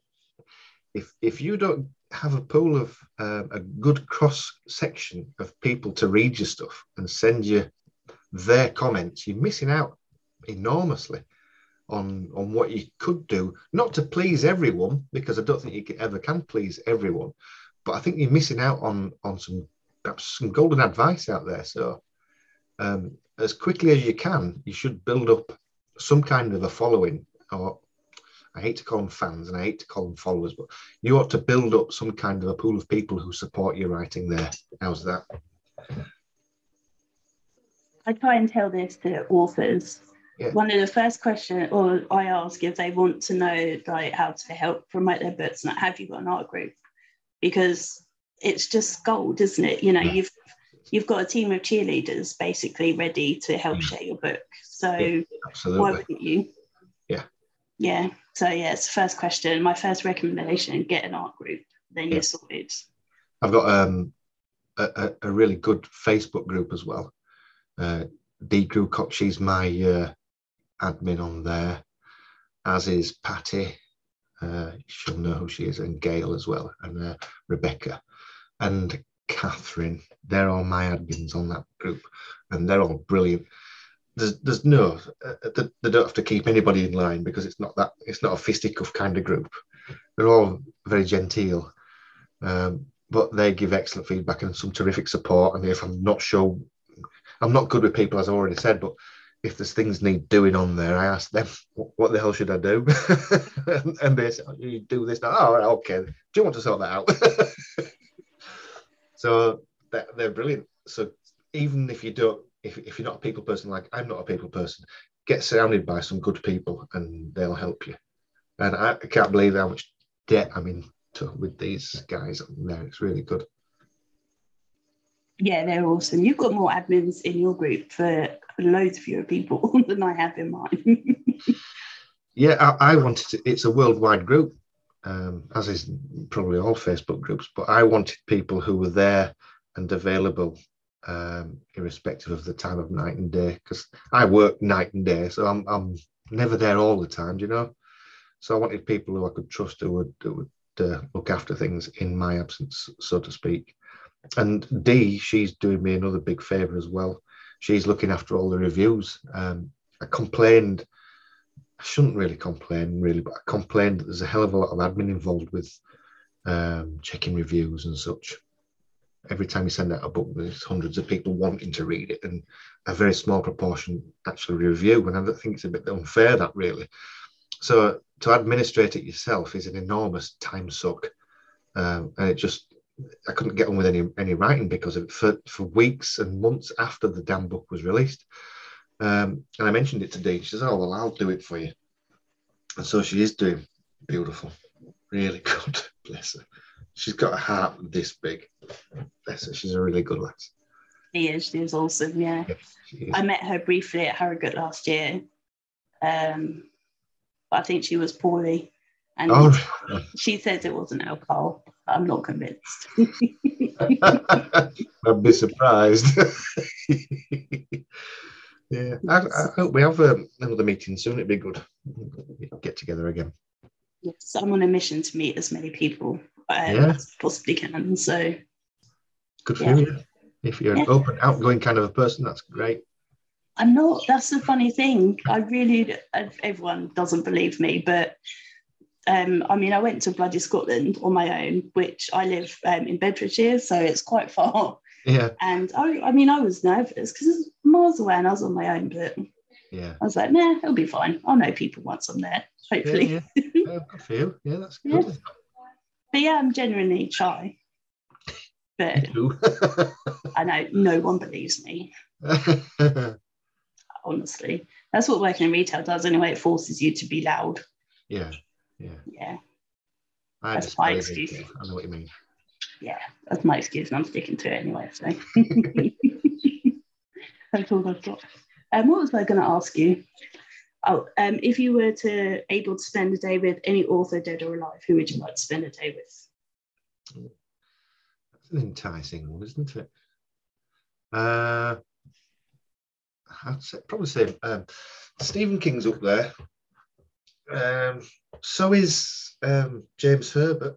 if if you don't have a pool of uh, a good cross section of people to read your stuff and send you their comments, you're missing out enormously on on what you could do. Not to please everyone, because I don't think you ever can please everyone, but I think you're missing out on on some perhaps some golden advice out there. So um, as quickly as you can, you should build up some kind of a following or I hate to call them fans and I hate to call them followers, but you ought to build up some kind of a pool of people who support your writing there. How's that? I try and tell this to authors. Yeah. One of the first questions or I ask if they want to know like how to help promote their books, not have you got an ARC group? Because it's just gold, isn't it? You know, yeah. you've you've got a team of cheerleaders basically ready to help mm. share your book. So yeah, why wouldn't you? Yeah. Yeah. So yeah, it's the first question. My first recommendation: get an ARC group. Then yeah. you're sorted. I've got um, a, a really good Facebook group as well. Uh, D Crew Cox, she's my uh, admin on there, as is Patty. Uh, she'll know who she is, and Gail as well, and uh, Rebecca, and Catherine. They're all my admins on that group, and they're all brilliant. There's, there's no, uh, they don't have to keep anybody in line because it's not that, it's not a fisticuff kind of group. They're all very genteel, um, but they give excellent feedback and some terrific support. And if I'm not sure, I'm not good with people, as I already said, but if there's things need doing on there, I ask them, what the hell should I do? and they say, oh, you do this now. Oh, okay. Do you want to sort that out? so they're brilliant. So even if you don't, if, if you're not a people person, like I'm not a people person, get surrounded by some good people and they'll help you. And I, I can't believe how much debt I'm in to, with these guys on there. It's really good. Yeah, they're awesome. You've got more admins in your group for loads fewer people than I have in mine. yeah, I, I, wanted to, it's a worldwide group, um, as is probably all Facebook groups, but I wanted people who were there and available um, irrespective of the time of night and day because I work night and day, so I'm, I'm never there all the time, you know. So I wanted people who I could trust who would, who would uh, look after things in my absence, so to speak. And Dee, she's doing me another big favour as well. She's looking after all the reviews. Um, I complained, I shouldn't really complain, really, but I complained that there's a hell of a lot of admin involved with um, checking reviews and such. Every time you send out a book, there's hundreds of people wanting to read it, and a very small proportion actually review. And I think it's a bit unfair that really. So to administrate it yourself is an enormous time suck, um, and it just I couldn't get on with any any writing because of for for weeks and months after the damn book was released. Um, and I mentioned it to Dee. She says, "Oh well, I'll do it for you." And so she is doing beautiful, really good. Bless her. She's got a heart this big. Bless her. She's a really good lass. She is. She is awesome. Yeah. Yes, I met her briefly at Harrogate last year. Um, but I think she was poorly. And oh. she says it wasn't alcohol. I'm not convinced. I'd be surprised. yeah, I, I, hope we have um, another meeting soon. It'd be good. Get together again. Yes, I'm on a mission to meet as many people um, yeah. as possibly can. So, good for yeah. you. If you're yeah. an open, outgoing kind of a person, that's great. I'm not. That's the funny thing. I really, everyone doesn't believe me, but um, I mean, I went to bloody Scotland on my own, which I live um, in Bedfordshire, so it's quite far. Yeah. And I, I mean, I was nervous because it's miles away and I was on my own, but yeah, I was like, nah, it'll be fine. I'll know people once I'm there, hopefully. Yeah, yeah. yeah good for you. Yeah, that's good. Yeah. But yeah, I'm genuinely shy. But I know no one believes me. honestly. That's what working in retail does anyway. It forces you to be loud. Yeah. Yeah. Yeah. I that's my excuse. I know what you mean. Yeah, that's my excuse, and I'm sticking to it anyway. So that's all I've got. Um, what was I going to ask you? Oh, um, if you were to able to spend a day with any author, dead or alive, who would you like to spend a day with? That's an enticing one, isn't it? Uh, I'd say, probably say um, Stephen King's up there. Um, so is um, James Herbert.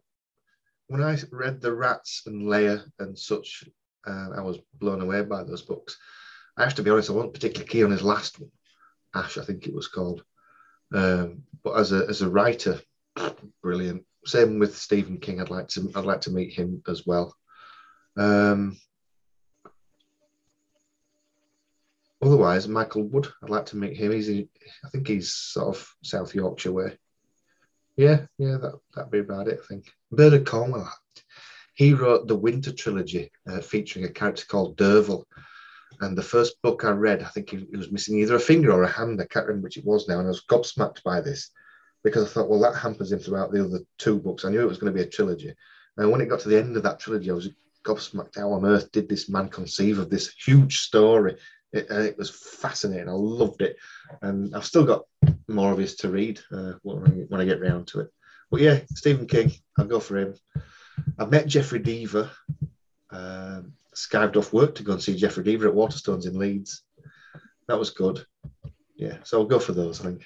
When I read The Rats and Lair and such, uh, I was blown away by those books. I have to be honest, I wasn't particularly keen on his last one, Ash, I think it was called. Um, but as a as a writer, brilliant. Same with Stephen King. I'd like to I'd like to meet him as well. Um, otherwise, Michael Wood, I'd like to meet him. He's, in, I think he's sort of South Yorkshire way. Yeah, yeah, that that'd be about it. I think Bernard Cornwell. He wrote the Winter trilogy, uh, featuring a character called Derfel. And the first book I read, I think he, he, was missing either a finger or a hand. I can't remember which it was now. And I was gobsmacked by this because I thought, well, that hampers him throughout the other two books. I knew it was going to be a trilogy. And when it got to the end of that trilogy, I was gobsmacked. How on earth did this man conceive of this huge story it, uh, it was fascinating. I loved it, and I've still got more of his to read uh, when, I get round to it. But yeah, Stephen King, I'll go for him. I met Jeffrey Deaver. Um, skived off work to go and see Jeffrey Deaver at Waterstones in Leeds. That was good. yeah, so I'll go for those. I think.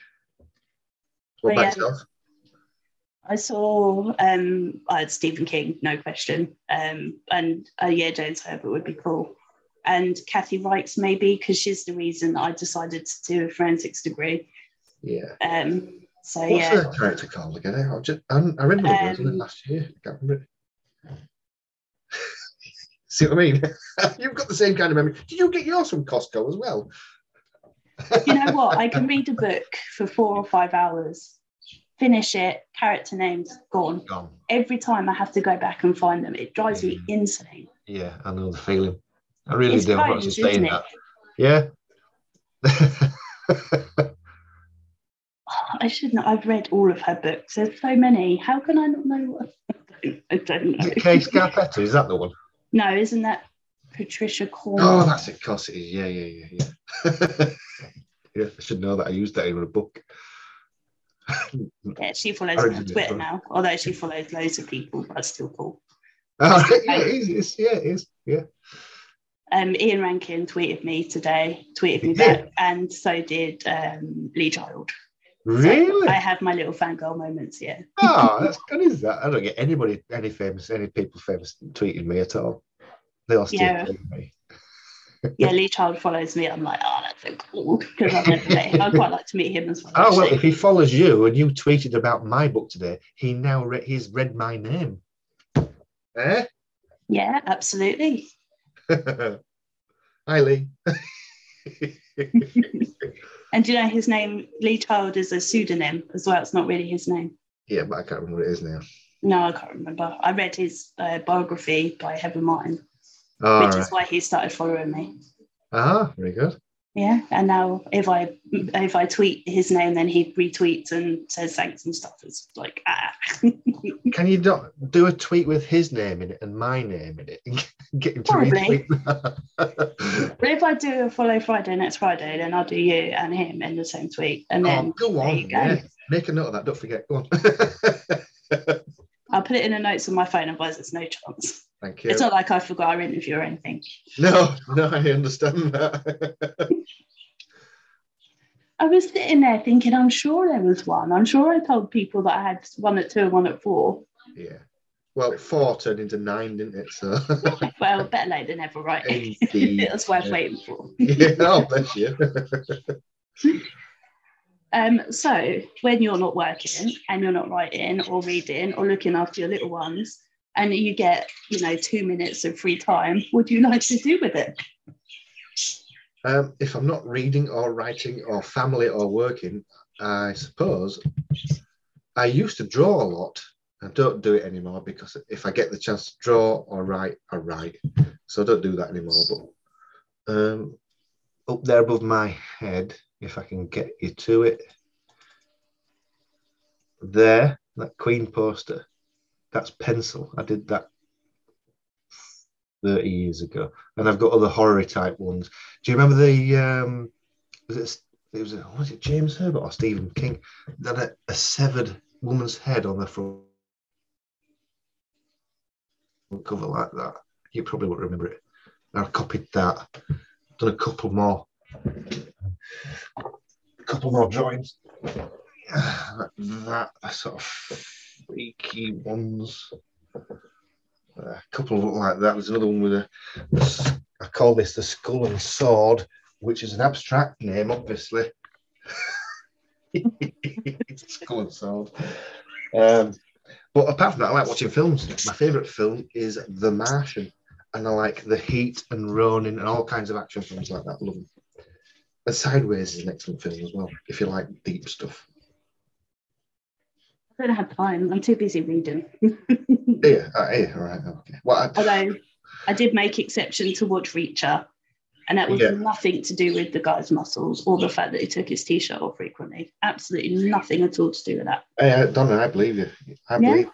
What about yeah. yourself? I saw um I had Stephen King, no question. Um and uh, yeah, James Herbert would be cool. And Kathy Reichs maybe because she's the reason I decided to do a forensics degree. Yeah. Um so What's yeah. the character called again? I, just, I, I read one of those Um, last year. I can't remember it. See what I mean? You've got the same kind of memory. Did you get yours from Costco as well? you know what? I can read a book for four or five hours, finish it, character names gone. Gone. Every time I have to go back and find them, it drives me mm. insane. Yeah, I know the feeling. I really It's do. I'm not it? that. Yeah. Oh, I shouldn't. I've read all of her books. There's so many. How can I not know? What... I don't Is know. it Scarpetta? Is that the one? No, isn't that Patricia Corn? Oh, that's it. Of course it is. Yeah, yeah, yeah, yeah. yeah, I should know that. I used that in a book. yeah, she follows me on Twitter now. Although she follows loads of people, but still cool. Oh, yeah, it is. It's, yeah, it is. Yeah. Um, Ian Rankin tweeted me today, tweeted me did? back, and so did um, Lee Child. Really? I have my little fangirl moments. Yeah. Oh, that's good, is that? I don't get anybody, any famous, any people famous tweeting me at all. They all still Yeah. me. Yeah, Lee Child follows me. I'm like, oh, that's so cool because I've never met him. I'd quite like to meet him as well. Oh well, if he follows you and you tweeted about my book today, he now re- he's read my name. Eh? Yeah, absolutely. Hi Lee. And do you know his name, Lee Child, is a pseudonym as well. It's not really his name. yeah, but I can't remember what it is now. No, I can't remember. I read his uh, biography by Heather Martin, All which right. is why he started following me. Ah, very good. Yeah, and now if I if I tweet his name, then he retweets and says thanks and stuff. It's like ah, Can you not do a tweet with his name in it and my name in it? and Get him to Probably. retweet but if I do a follow Friday next Friday, then I'll do you and him in the same tweet, and then oh, go there on. you go. Yeah. Make a note of that. Don't forget. Go on. I'll put it in the notes on my phone, otherwise there's no chance. Thank you. It's not like I forgot our interview or anything. No, no, I understand that. I was sitting there thinking, I'm sure there was one. I'm sure I told people that I had one at two and one at four. yeah. Well, four turned into nine, didn't it? So, Well, better late than never, right? Was worth waiting for. yeah. Oh, bless you. Um, so when you're not working and you're not writing or reading or looking after your little ones, and you get, you know, two minutes of free time, what do you like to do with it? Um, if I'm not reading or writing or family or working, I suppose I used to draw a lot. I don't do it anymore because if I get the chance to draw or write, I write. So I don't do that anymore. But um, up there above my head, if I can get you to it, there, that Queen poster, that's pencil. I did that 30 years ago. And I've got other horror type ones. Do you remember the um was it it was was it James Herbert or Stephen King that a, a severed woman's head on the front cover like that? You probably won't remember it. I copied that. Done a couple more. A couple more drawings. Like that sort of freaky ones. A couple look like that. There's another one with a, a I call this the skull and sword, which is an abstract name, obviously. skull and sword. Um, but apart from that, I like watching films. My favourite film is The Martian, and I like The Heat and Ronin and all kinds of action films like that. Love them. And Sideways is an excellent film as well, if you like deep stuff. Don't have time. I'm too busy reading. Yeah, uh, yeah, all right, okay. Well, I, Although I did make exception to watch Reacher, and that was Yeah. nothing to do with the guy's muscles or the fact that he took his t-shirt off frequently. Absolutely nothing at all to do with that. Don't know. I believe you. I Yeah. believe.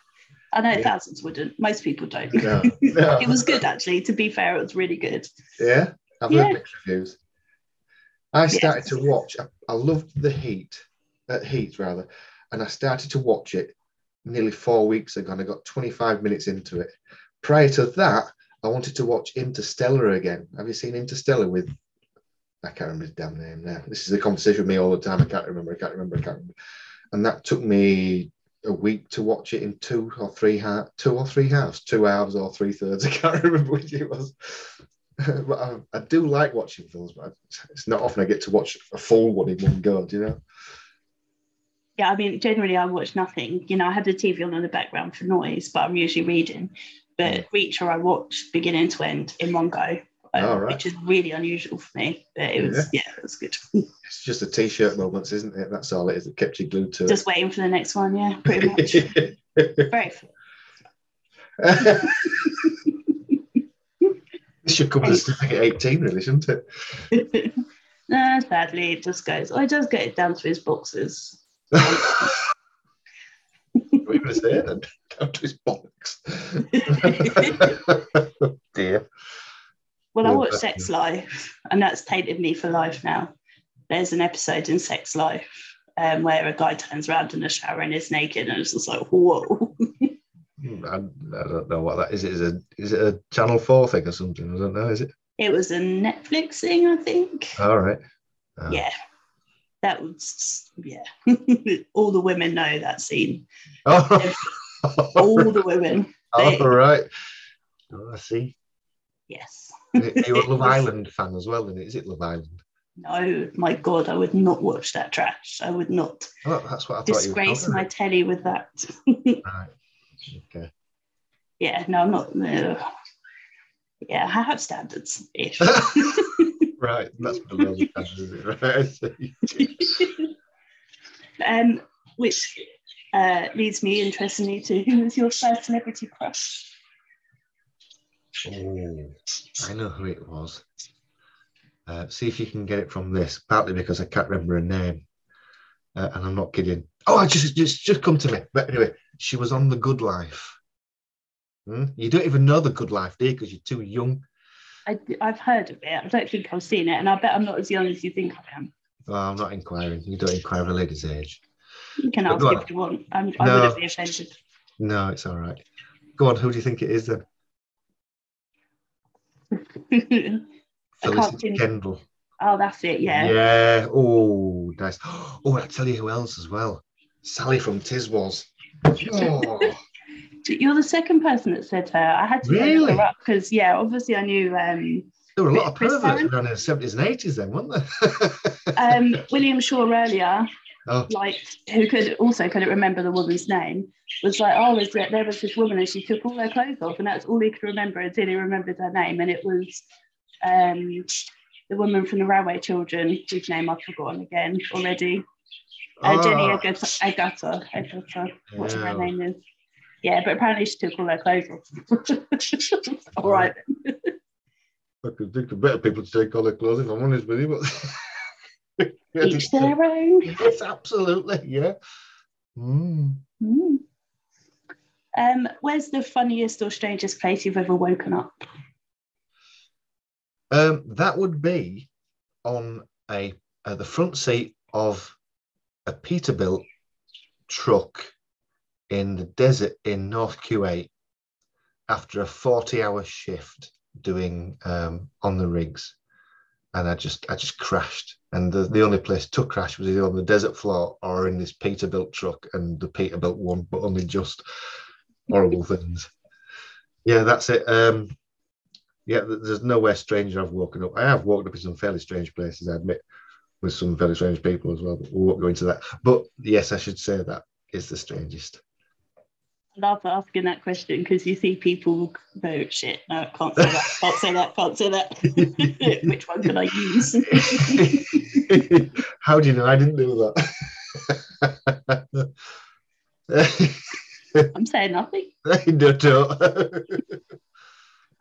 I know Yeah. thousands wouldn't. Most people don't. No, no. it was good actually. To be fair, it was really good. Yeah, I've Yeah. heard mixed reviews. I started to watch. I, I loved the Heat, uh, Heat rather, and I started to watch it nearly four weeks ago, and I got 25 minutes into it. Prior to that, I wanted to watch Interstellar again. Have you seen Interstellar with I can't remember his damn name now. This is a conversation with me all the time. I can't remember. I can't remember. I can't remember. And that took me a week to watch it in two or three halves, two or three halves, two halves or three thirds. I can't remember which it was. but I, I, do like watching films, but it's not often I get to watch a full one in one go. Do you know? Yeah, I mean, generally I watch nothing. You know, I have the TV on in the background for noise, but I'm usually reading. But mm. Reacher, I watch beginning to end in one go, um, right. which is really unusual for me. But it was, yeah, yeah it was good. It's just a t-shirt moments, isn't it? That's all it is. It kept you glued to just it. waiting for the next one. Yeah, pretty much. Very. this should come with a certificate 18, really, shouldn't it? no, sadly, it just goes. Oh, it does get it down to his boxes. What are you going to say then? Down to his box. dear. Well, I watched Sex Life, and that's tainted me for life now. There's an episode in Sex Life um, where a guy turns around in the shower and is naked, and it's just like, whoa. Hmm, I, I, don't know what that is. Is it a is it a Channel Four thing or something? I don't know. Is it? It was a Netflix thing, I think. All right. Oh. Yeah, that was yeah. All the women know that scene. Oh. All the women. All right. Oh, I see. Yes. You're a Love Island fan as well, then is it Love Island? No, my God, I would not watch that trash. I would not. Oh, that's what I thought. Disgrace my telly with that. right. Okay. Yeah, no, I'm not. Uh, yeah, I have standards ish. Right, that's below the standards, right? um, which uh, leads me interestingly to who was your first celebrity crush? Oh, I know who it was. Uh, see if you can get it from this. Partly because I can't remember her name, uh, and I'm not kidding. Oh, I just just just come to me. But anyway, she was on The Good Life. Hmm? You don't even know The Good Life, do you? Because you're too young. I, have heard of it. I don't think I've seen it, and I bet I'm not as young as you think I am. Well, I'm not inquiring. You don't inquire of a lady's age. You can ask if you want. I'm, I wouldn't be offended. No, it's all right. Go on. Who do you think it is then? Felicity Kendal. Oh, that's it. Yeah. Yeah. Oh, nice. Oh, I tell you who else as well. Sally from Tiswas. Oh. You're the second person that said her. I had to really? look her up because, yeah, obviously I knew. Um, there were a lot of perverts around in the 70s and 80s then, weren't there? um, William Shaw earlier, oh. like, who could also couldn't remember the woman's name, was like, oh, was there, there was this woman and she took all her clothes off, and that's all he could remember until he remembered her name. And it was um, the woman from the Railway Children, whose name I've forgotten again already. Uh, oh. Jenny Agutter, Agutter, Agutter whatever her name is. Yeah, but apparently she took all her clothes off. all right. I could think of better people to take all their clothes if I'm honest with you, but each their own. Yes, absolutely. Yeah. Mm. Mm. Um, where's the funniest or strangest place you've ever woken up? Um, that would be on a uh, the front seat of a Peterbilt truck in the desert in North Kuwait after a 40 hour shift doing um, on the rigs. And I just I just crashed. And the, the only place to crash was either on the desert floor or in this Peterbilt truck. And the Peterbilt one, but only just horrible things. Yeah, that's it. Um, yeah, there's nowhere stranger I've woken up. I have woken up in some fairly strange places, I admit, with some fairly strange people as well. But we won't go into that. But yes, I should say that is the strangest. I love asking that question because you see people go, shit, no, can't say that, can't say that, can't say that. Which one can I use? How do you know I didn't do that? I'm saying nothing. no, no.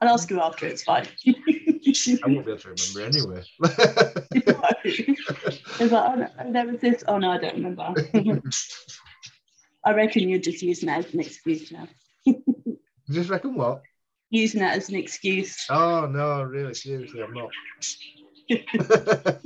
I'll ask you after, it's fine. I won't be able to remember anyway. like, oh, no, there was this. Oh no, I don't remember. I reckon you're just using that as an excuse now. just reckon what? Using that as an excuse. Oh no, really, seriously, I'm not.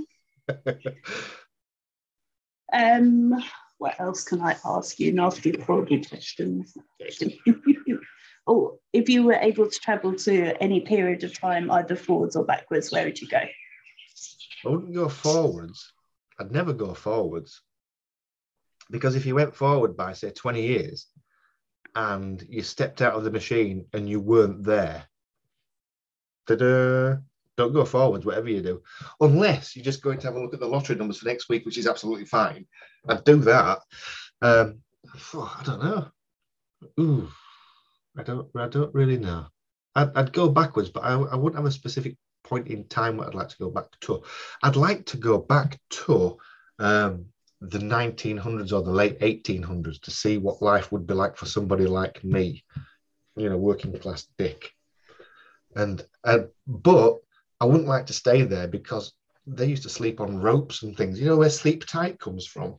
um, what else can I ask you? Nasty, probably questions. oh, if you were able to travel to any period of time, either forwards or backwards, where would you go? I wouldn't go forwards. I'd never go forwards because if you went forward by say 20 years and you stepped out of the machine and you weren't there, ta-da, don't go forwards, whatever you do, unless you're just going to have a look at the lottery numbers for next week, which is absolutely fine. I'd do that. Um, I don't know. Ooh, I don't. I don't really know. I'd, I'd go backwards, but I, I wouldn't have a specific point in time where I'd like to go back to. I'd like to go back to um, the 1900s or the late 1800s to see what life would be like for somebody like me, you know, working class Dick. And uh, but I wouldn't like to stay there because they used to sleep on ropes and things. You know where sleep tight comes from?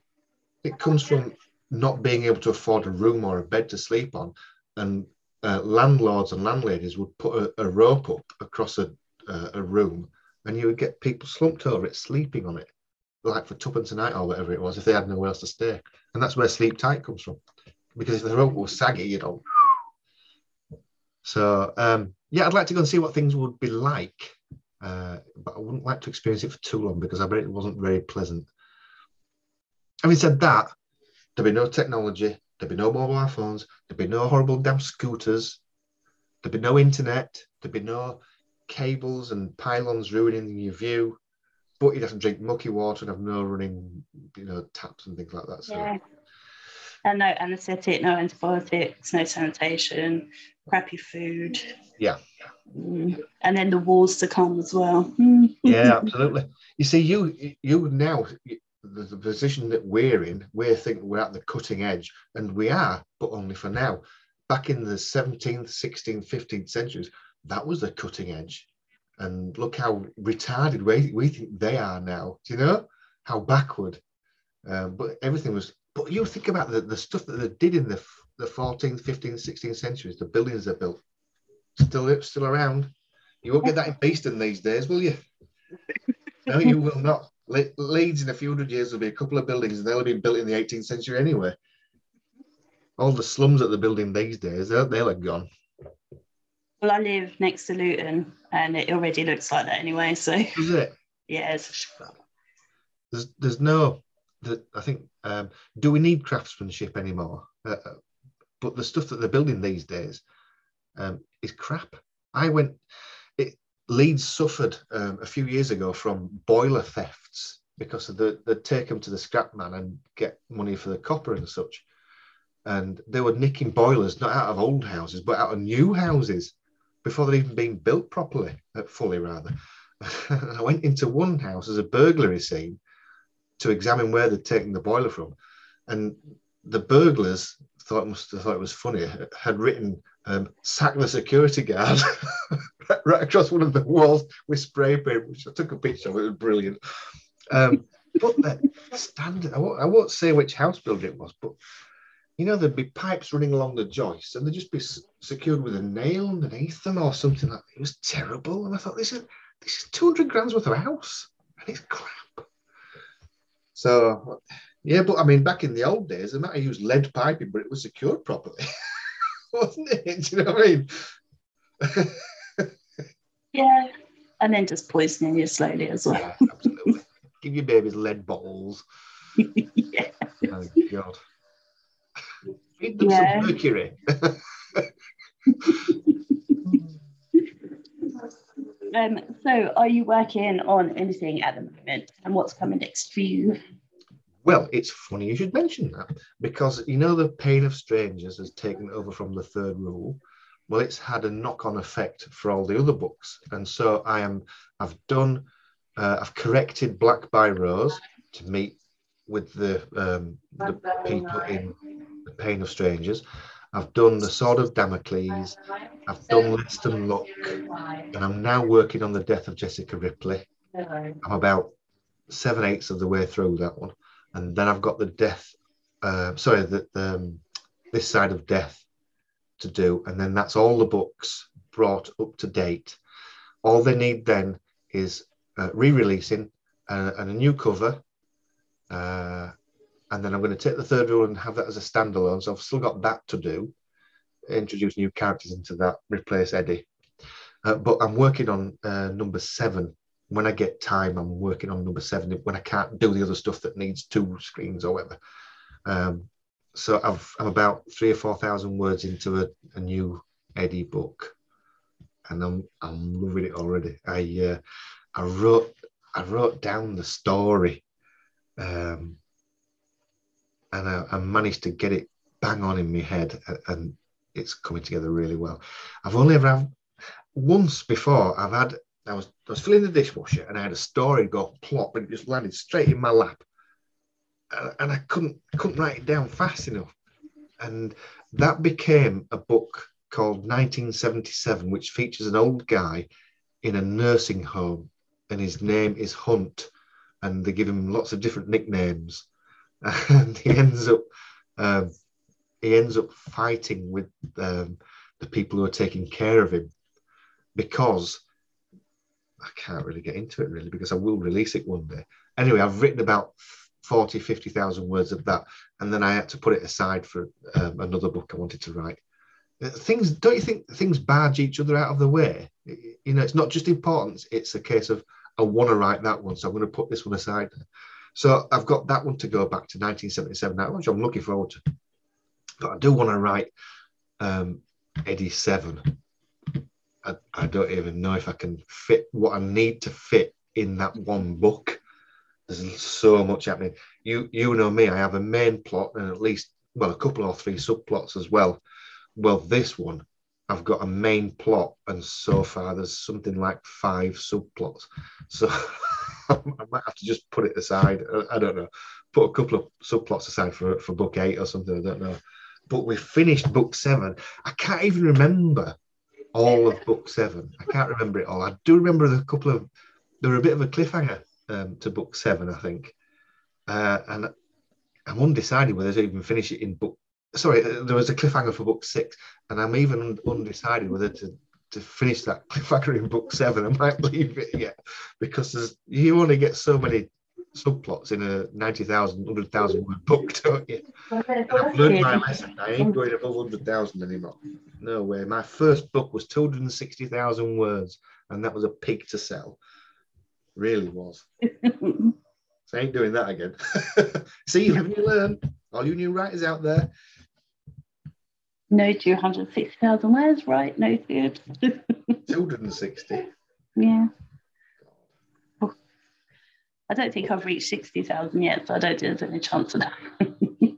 It comes from not being able to afford a room or a bed to sleep on, and uh, landlords and landladies would put a, a rope up across a, uh, a room, and you would get people slumped over it, sleeping on it, like for tuppence a night or whatever it was, if they had nowhere else to stay. And that's where sleep tight comes from, because if the rope was saggy, you know. So um, yeah, I'd like to go and see what things would be like, uh, but I wouldn't like to experience it for too long because I bet it wasn't very pleasant. Having said that, There'd be no technology. There'd be no mobile phones. There'd be no horrible damn scooters. There'd be no internet. There'd be no cables and pylons ruining your view. But he doesn't drink mucky water and have no running, you know, taps and things like that. So. Yeah. And no anaesthetic, no antibiotics, no sanitation, crappy food. Yeah. Mm. And then the wars to come as well. yeah, absolutely. You see, you you now the, the position that we're in, we're thinking we're at the cutting edge, and we are, but only for now. Back in the 17th, 16th, 15th centuries, that was the cutting edge. And look how retarded we, we think they are now. Do you know how backward? Um, but everything was. But you think about the, the stuff that they did in the the 14th, 15th, 16th centuries, the buildings they built, still still around. You won't get that in Beeston these days, will you? No, you will not. Le- Leeds in a few hundred years will be a couple of buildings, and they'll have been built in the 18th century anyway. All the slums that they're building these days, they're, they're like gone. Well, I live next to Luton, and it already looks like that anyway. So is it? Yeah. There's there's no. The, I think. Um, do we need craftsmanship anymore? Uh, uh, but the stuff that they're building these days um, is crap. I went. Leeds suffered um, a few years ago from boiler thefts because the, they'd take them to the scrap man and get money for the copper and such. And they were nicking boilers not out of old houses, but out of new houses before they'd even been built properly, uh, fully rather. I went into one house as a burglary scene to examine where they'd taken the boiler from. And the burglars thought must have thought it was funny, had written um, sack the security guard right across one of the walls with spray paint, which I took a picture of. It was brilliant. Um, but the standard, I won't, I won't say which house building it was, but you know, there'd be pipes running along the joists and there'd just be secured with a nail underneath them or something like that. It was terrible. And I thought, this is, this is 200 grand's worth of house and it's crap. So, yeah, but I mean, back in the old days, they might have used lead piping, but it was secured properly. wasn't it? Do you know what I mean? yeah, and then just poisoning you slowly as well. Yeah, absolutely. Give your babies lead bottles. yeah. Oh God. Feed them yeah. some mercury. Um, so, are you working on anything at the moment, and what's coming next for you? Well, it's funny you should mention that because you know the pain of strangers has taken over from the third rule. Well, it's had a knock-on effect for all the other books, and so I am. I've done. Uh, I've corrected Black by Rose to meet with the um, the people in the pain of strangers. I've done the Sword of Damocles. I've done Ledston Luck, and I'm now working on the death of Jessica Ripley. I'm about seven eighths of the way through that one and then I've got the death. Uh, sorry, the, the um, this side of death to do, and then that's all the books brought up to date. All they need then is uh, re-releasing uh, and a new cover, uh, and then I'm going to take the third rule and have that as a standalone. So I've still got that to do, introduce new characters into that, replace Eddie. Uh, but I'm working on uh, number seven when I get time, I'm working on number seven when I can't do the other stuff that needs two screens or whatever. Um, so I've, I'm about three or four thousand words into a, a new Eddie book, and I'm I'm loving it already. I uh, I wrote I wrote down the story, um, and I, I managed to get it bang on in my head, and it's coming together really well. I've only ever had once before. I've had I was I was filling the dishwasher and I had a story go plop and it just landed straight in my lap, and, and I couldn't couldn't write it down fast enough, and that became a book called 1977, which features an old guy in a nursing home, and his name is Hunt, and they give him lots of different nicknames, and he ends up um, he ends up fighting with um, the people who are taking care of him because I can't really get into it really because I will release it one day. Anyway, I've written about 40, 50,000 words of that, and then I had to put it aside for um, another book I wanted to write. Uh, things, don't you think things barge each other out of the way? You know, it's not just importance, it's a case of I want to write that one, so I'm going to put this one aside. So I've got that one to go back to 1977 now, which I'm looking forward to. But I do want to write um, Eddie Seven. I, I don't even know if I can fit what I need to fit in that one book. There's so much happening. You you know me. I have a main plot and at least well a couple or three subplots as well. Well, this one I've got a main plot, and so far there's something like five subplots. So I might have to just put it aside. I don't know. Put a couple of subplots aside for for book eight or something. I don't know but we finished book seven. I can't even remember all of book seven. I can't remember it all. I do remember a couple of, there were a bit of a cliffhanger um, to book seven, I think. Uh, and I'm undecided whether to even finish it in book. Sorry, uh, there was a cliffhanger for book six, and I'm even undecided whether to to finish that cliffhanger in book seven. I might leave it yet because you only get so many subplots in a 90,000, 100,000 word book, don't you? I've learned my lesson. I ain't going above 100,000 anymore. No way. My first book was 260,000 words, and that was a pig to sell. Really was. so I ain't doing that again. See, you haven't you learned? All you new writers out there. No 260,000 words, right? No good. 260. Yeah. I don't think I've reached 60,000 yet, so I don't think there's any chance of that.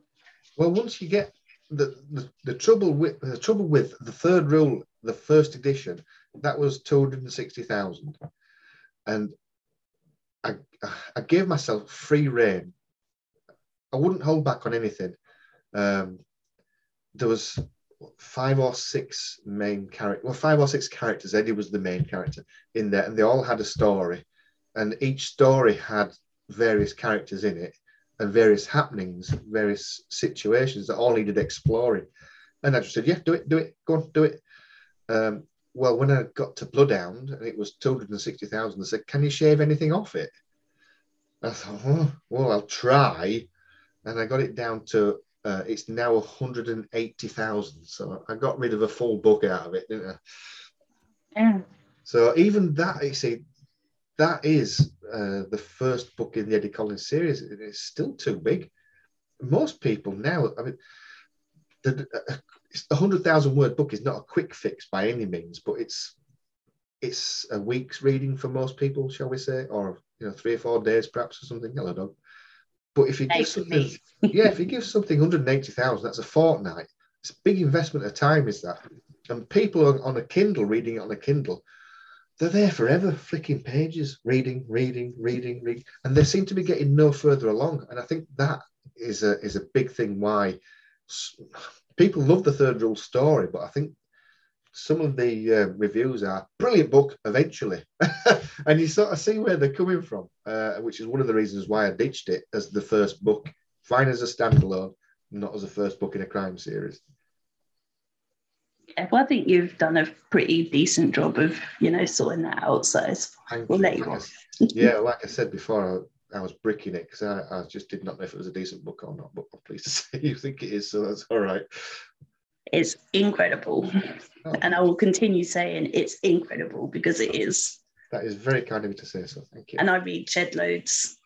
well, once you get the, the, the trouble with the trouble with the third rule, the first edition, that was 260,000. And I, I gave myself free reign. I wouldn't hold back on anything. Um, there was five or six main characters, well, five or six characters. Eddie was the main character in there, and they all had a story and each story had various characters in it and various happenings, various situations that all needed exploring. And I just said, "Yeah, do it, do it, go on, do it." Um, well, when I got to Bloodhound and it was two hundred and sixty thousand, I said, "Can you shave anything off it?" I thought, oh, "Well, I'll try," and I got it down to uh, it's now 180,000. So I got rid of a full book out of it, didn't I? Yeah. So even that, you see, that is uh, the first book in the Eddie Collins series. It's still too big. Most people now, I mean, the, uh, a hundred thousand word book is not a quick fix by any means, but it's it's a week's reading for most people, shall we say, or you know, three or four days perhaps or something. Hello, dog. But if you give something, yeah, if you give something 180,000, that's a fortnight. It's a big investment of time, is that? And people on, on a Kindle reading it on a Kindle they're there forever, flicking pages, reading, reading, reading, reading, and they seem to be getting no further along. And I think that is a is a big thing why people love the third rule story, but I think some of the uh, reviews are brilliant book eventually, and you sort of see where they're coming from, uh, which is one of the reasons why I ditched it as the first book, fine as a standalone, not as a first book in a crime series yeah, well, I think you've done a pretty decent job of, you know, sorting that out. So we'll let you off. yeah, like I said before, I, I was bricking it because I, I, just did not know if it was a decent book or not. But I'm pleased to say you think it is, so that's all right. It's incredible. Oh. And I will continue saying it's incredible because it is. That is very kind of you to say so. Thank you. And I read shed loads.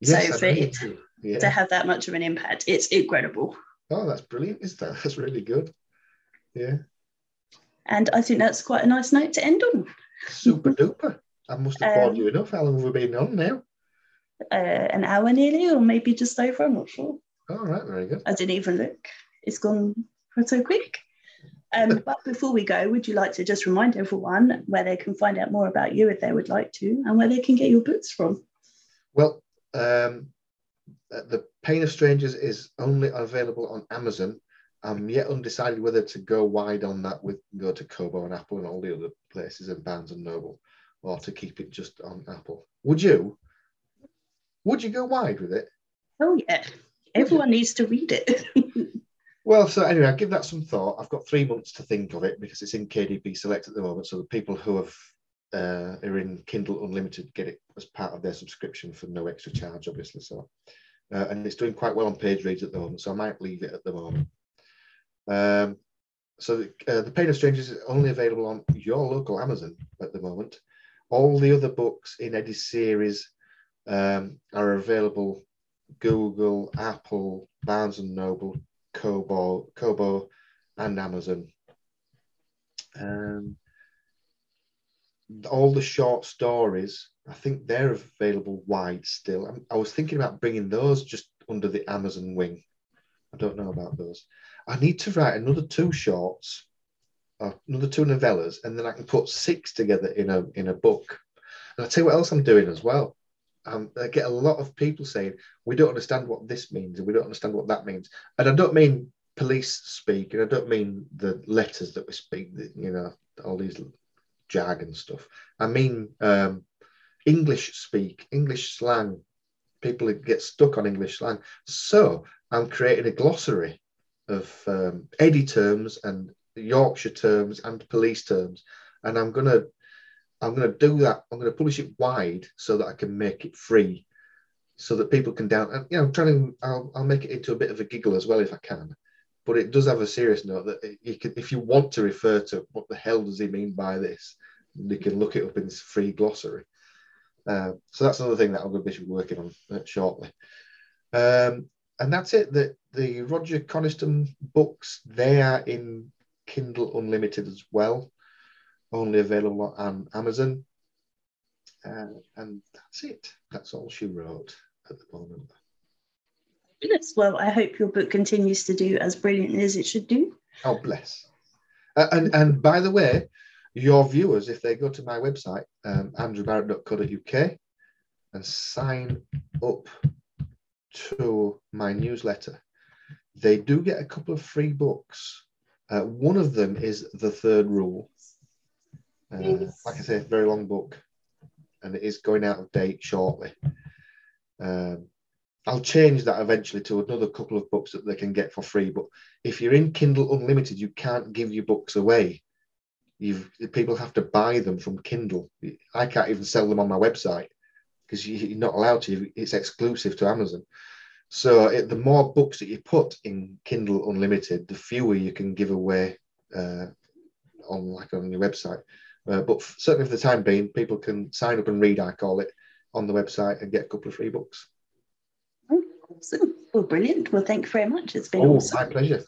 Yes, so for it yeah. to have that much of an impact, it's incredible. Oh, that's brilliant, is that? That's really good. Yeah. And I think that's quite a nice note to end on. Super duper. I must have bored Um, you enough. How long have we been on now? Uh, an hour nearly, or maybe just over, I'm not sure. All right, very good. I didn't even look. It's gone so quick. Um, but before we go, would you like to just remind everyone where they can find out more about you if they would like to, and where they can get your books from? Well, um, uh, The Pain of Strangers is only available on Amazon. I'm yet undecided whether to go wide on that with go to Kobo and Apple and all the other places and Barnes and Noble, or to keep it just on Apple. Would you? Would you go wide with it? Oh yeah, everyone needs to read it. Well, so anyway, I'll give that some thought. I've got three months to think of it because it's in KDP Select at the moment. So the people who have uh, are in Kindle Unlimited get it as part of their subscription for no extra charge, obviously. So, uh, and it's doing quite well on page reads at the moment, so I might leave it at the moment. Um, so the, uh, the Pain of Strangers is only available on your local Amazon at the moment. All the other books in Eddie's series um, are available Google, Apple, Barnes and Noble, Kobo, Kobo, and Amazon. Um, all the short stories, I think they're available wide still. I'm- I was thinking about bringing those just under the Amazon wing. I don't know about those. I need to write another two shorts, or another two novellas, and then I can put six together in a in a book. And I'll tell you what else I'm doing as well. Um, I get a lot of people saying we don't understand what this means and we don't understand what that means. And I don't mean police speak, and I don't mean the letters that we speak. You know, all these jargon stuff. I mean um, English speak, English slang. People get stuck on English slang. So I'm creating a glossary of um, Eddie terms and Yorkshire terms and police terms, and I'm gonna I'm gonna do that. I'm gonna publish it wide so that I can make it free, so that people can down. And you know, I'm trying to I'll, I'll make it into a bit of a giggle as well if I can. But it does have a serious note that you can, if you want to refer to what the hell does he mean by this, you can look it up in this free glossary. Uh, so that's another thing that I'm going to be working on uh, shortly. Um, and that's it. The the Roger Coniston books they are in Kindle Unlimited as well, only available on Amazon. Uh, and that's it. That's all she wrote at the moment. Yes, well, I hope your book continues to do as brilliantly as it should do. Oh, bless. Uh, and and by the way, your viewers, if they go to my website, um, andrewbarrett.co.uk, and sign up to my newsletter, they do get a couple of free books. Uh, one of them is The Third Rule. Uh, like I say, very long book, and it is going out of date shortly. Um, I'll change that eventually to another couple of books that they can get for free. But if you're in Kindle Unlimited, you can't give your books away. You've people have to buy them from Kindle. I can't even sell them on my website because you, you're not allowed to. It's exclusive to Amazon. So it, the more books that you put in Kindle Unlimited, the fewer you can give away uh, on like on your website. Uh, but certainly for the time being, people can sign up and read. I call it on the website and get a couple of free books. Awesome. Well, brilliant. Well, thank you very much. It's been Oh, awesome. my pleasure.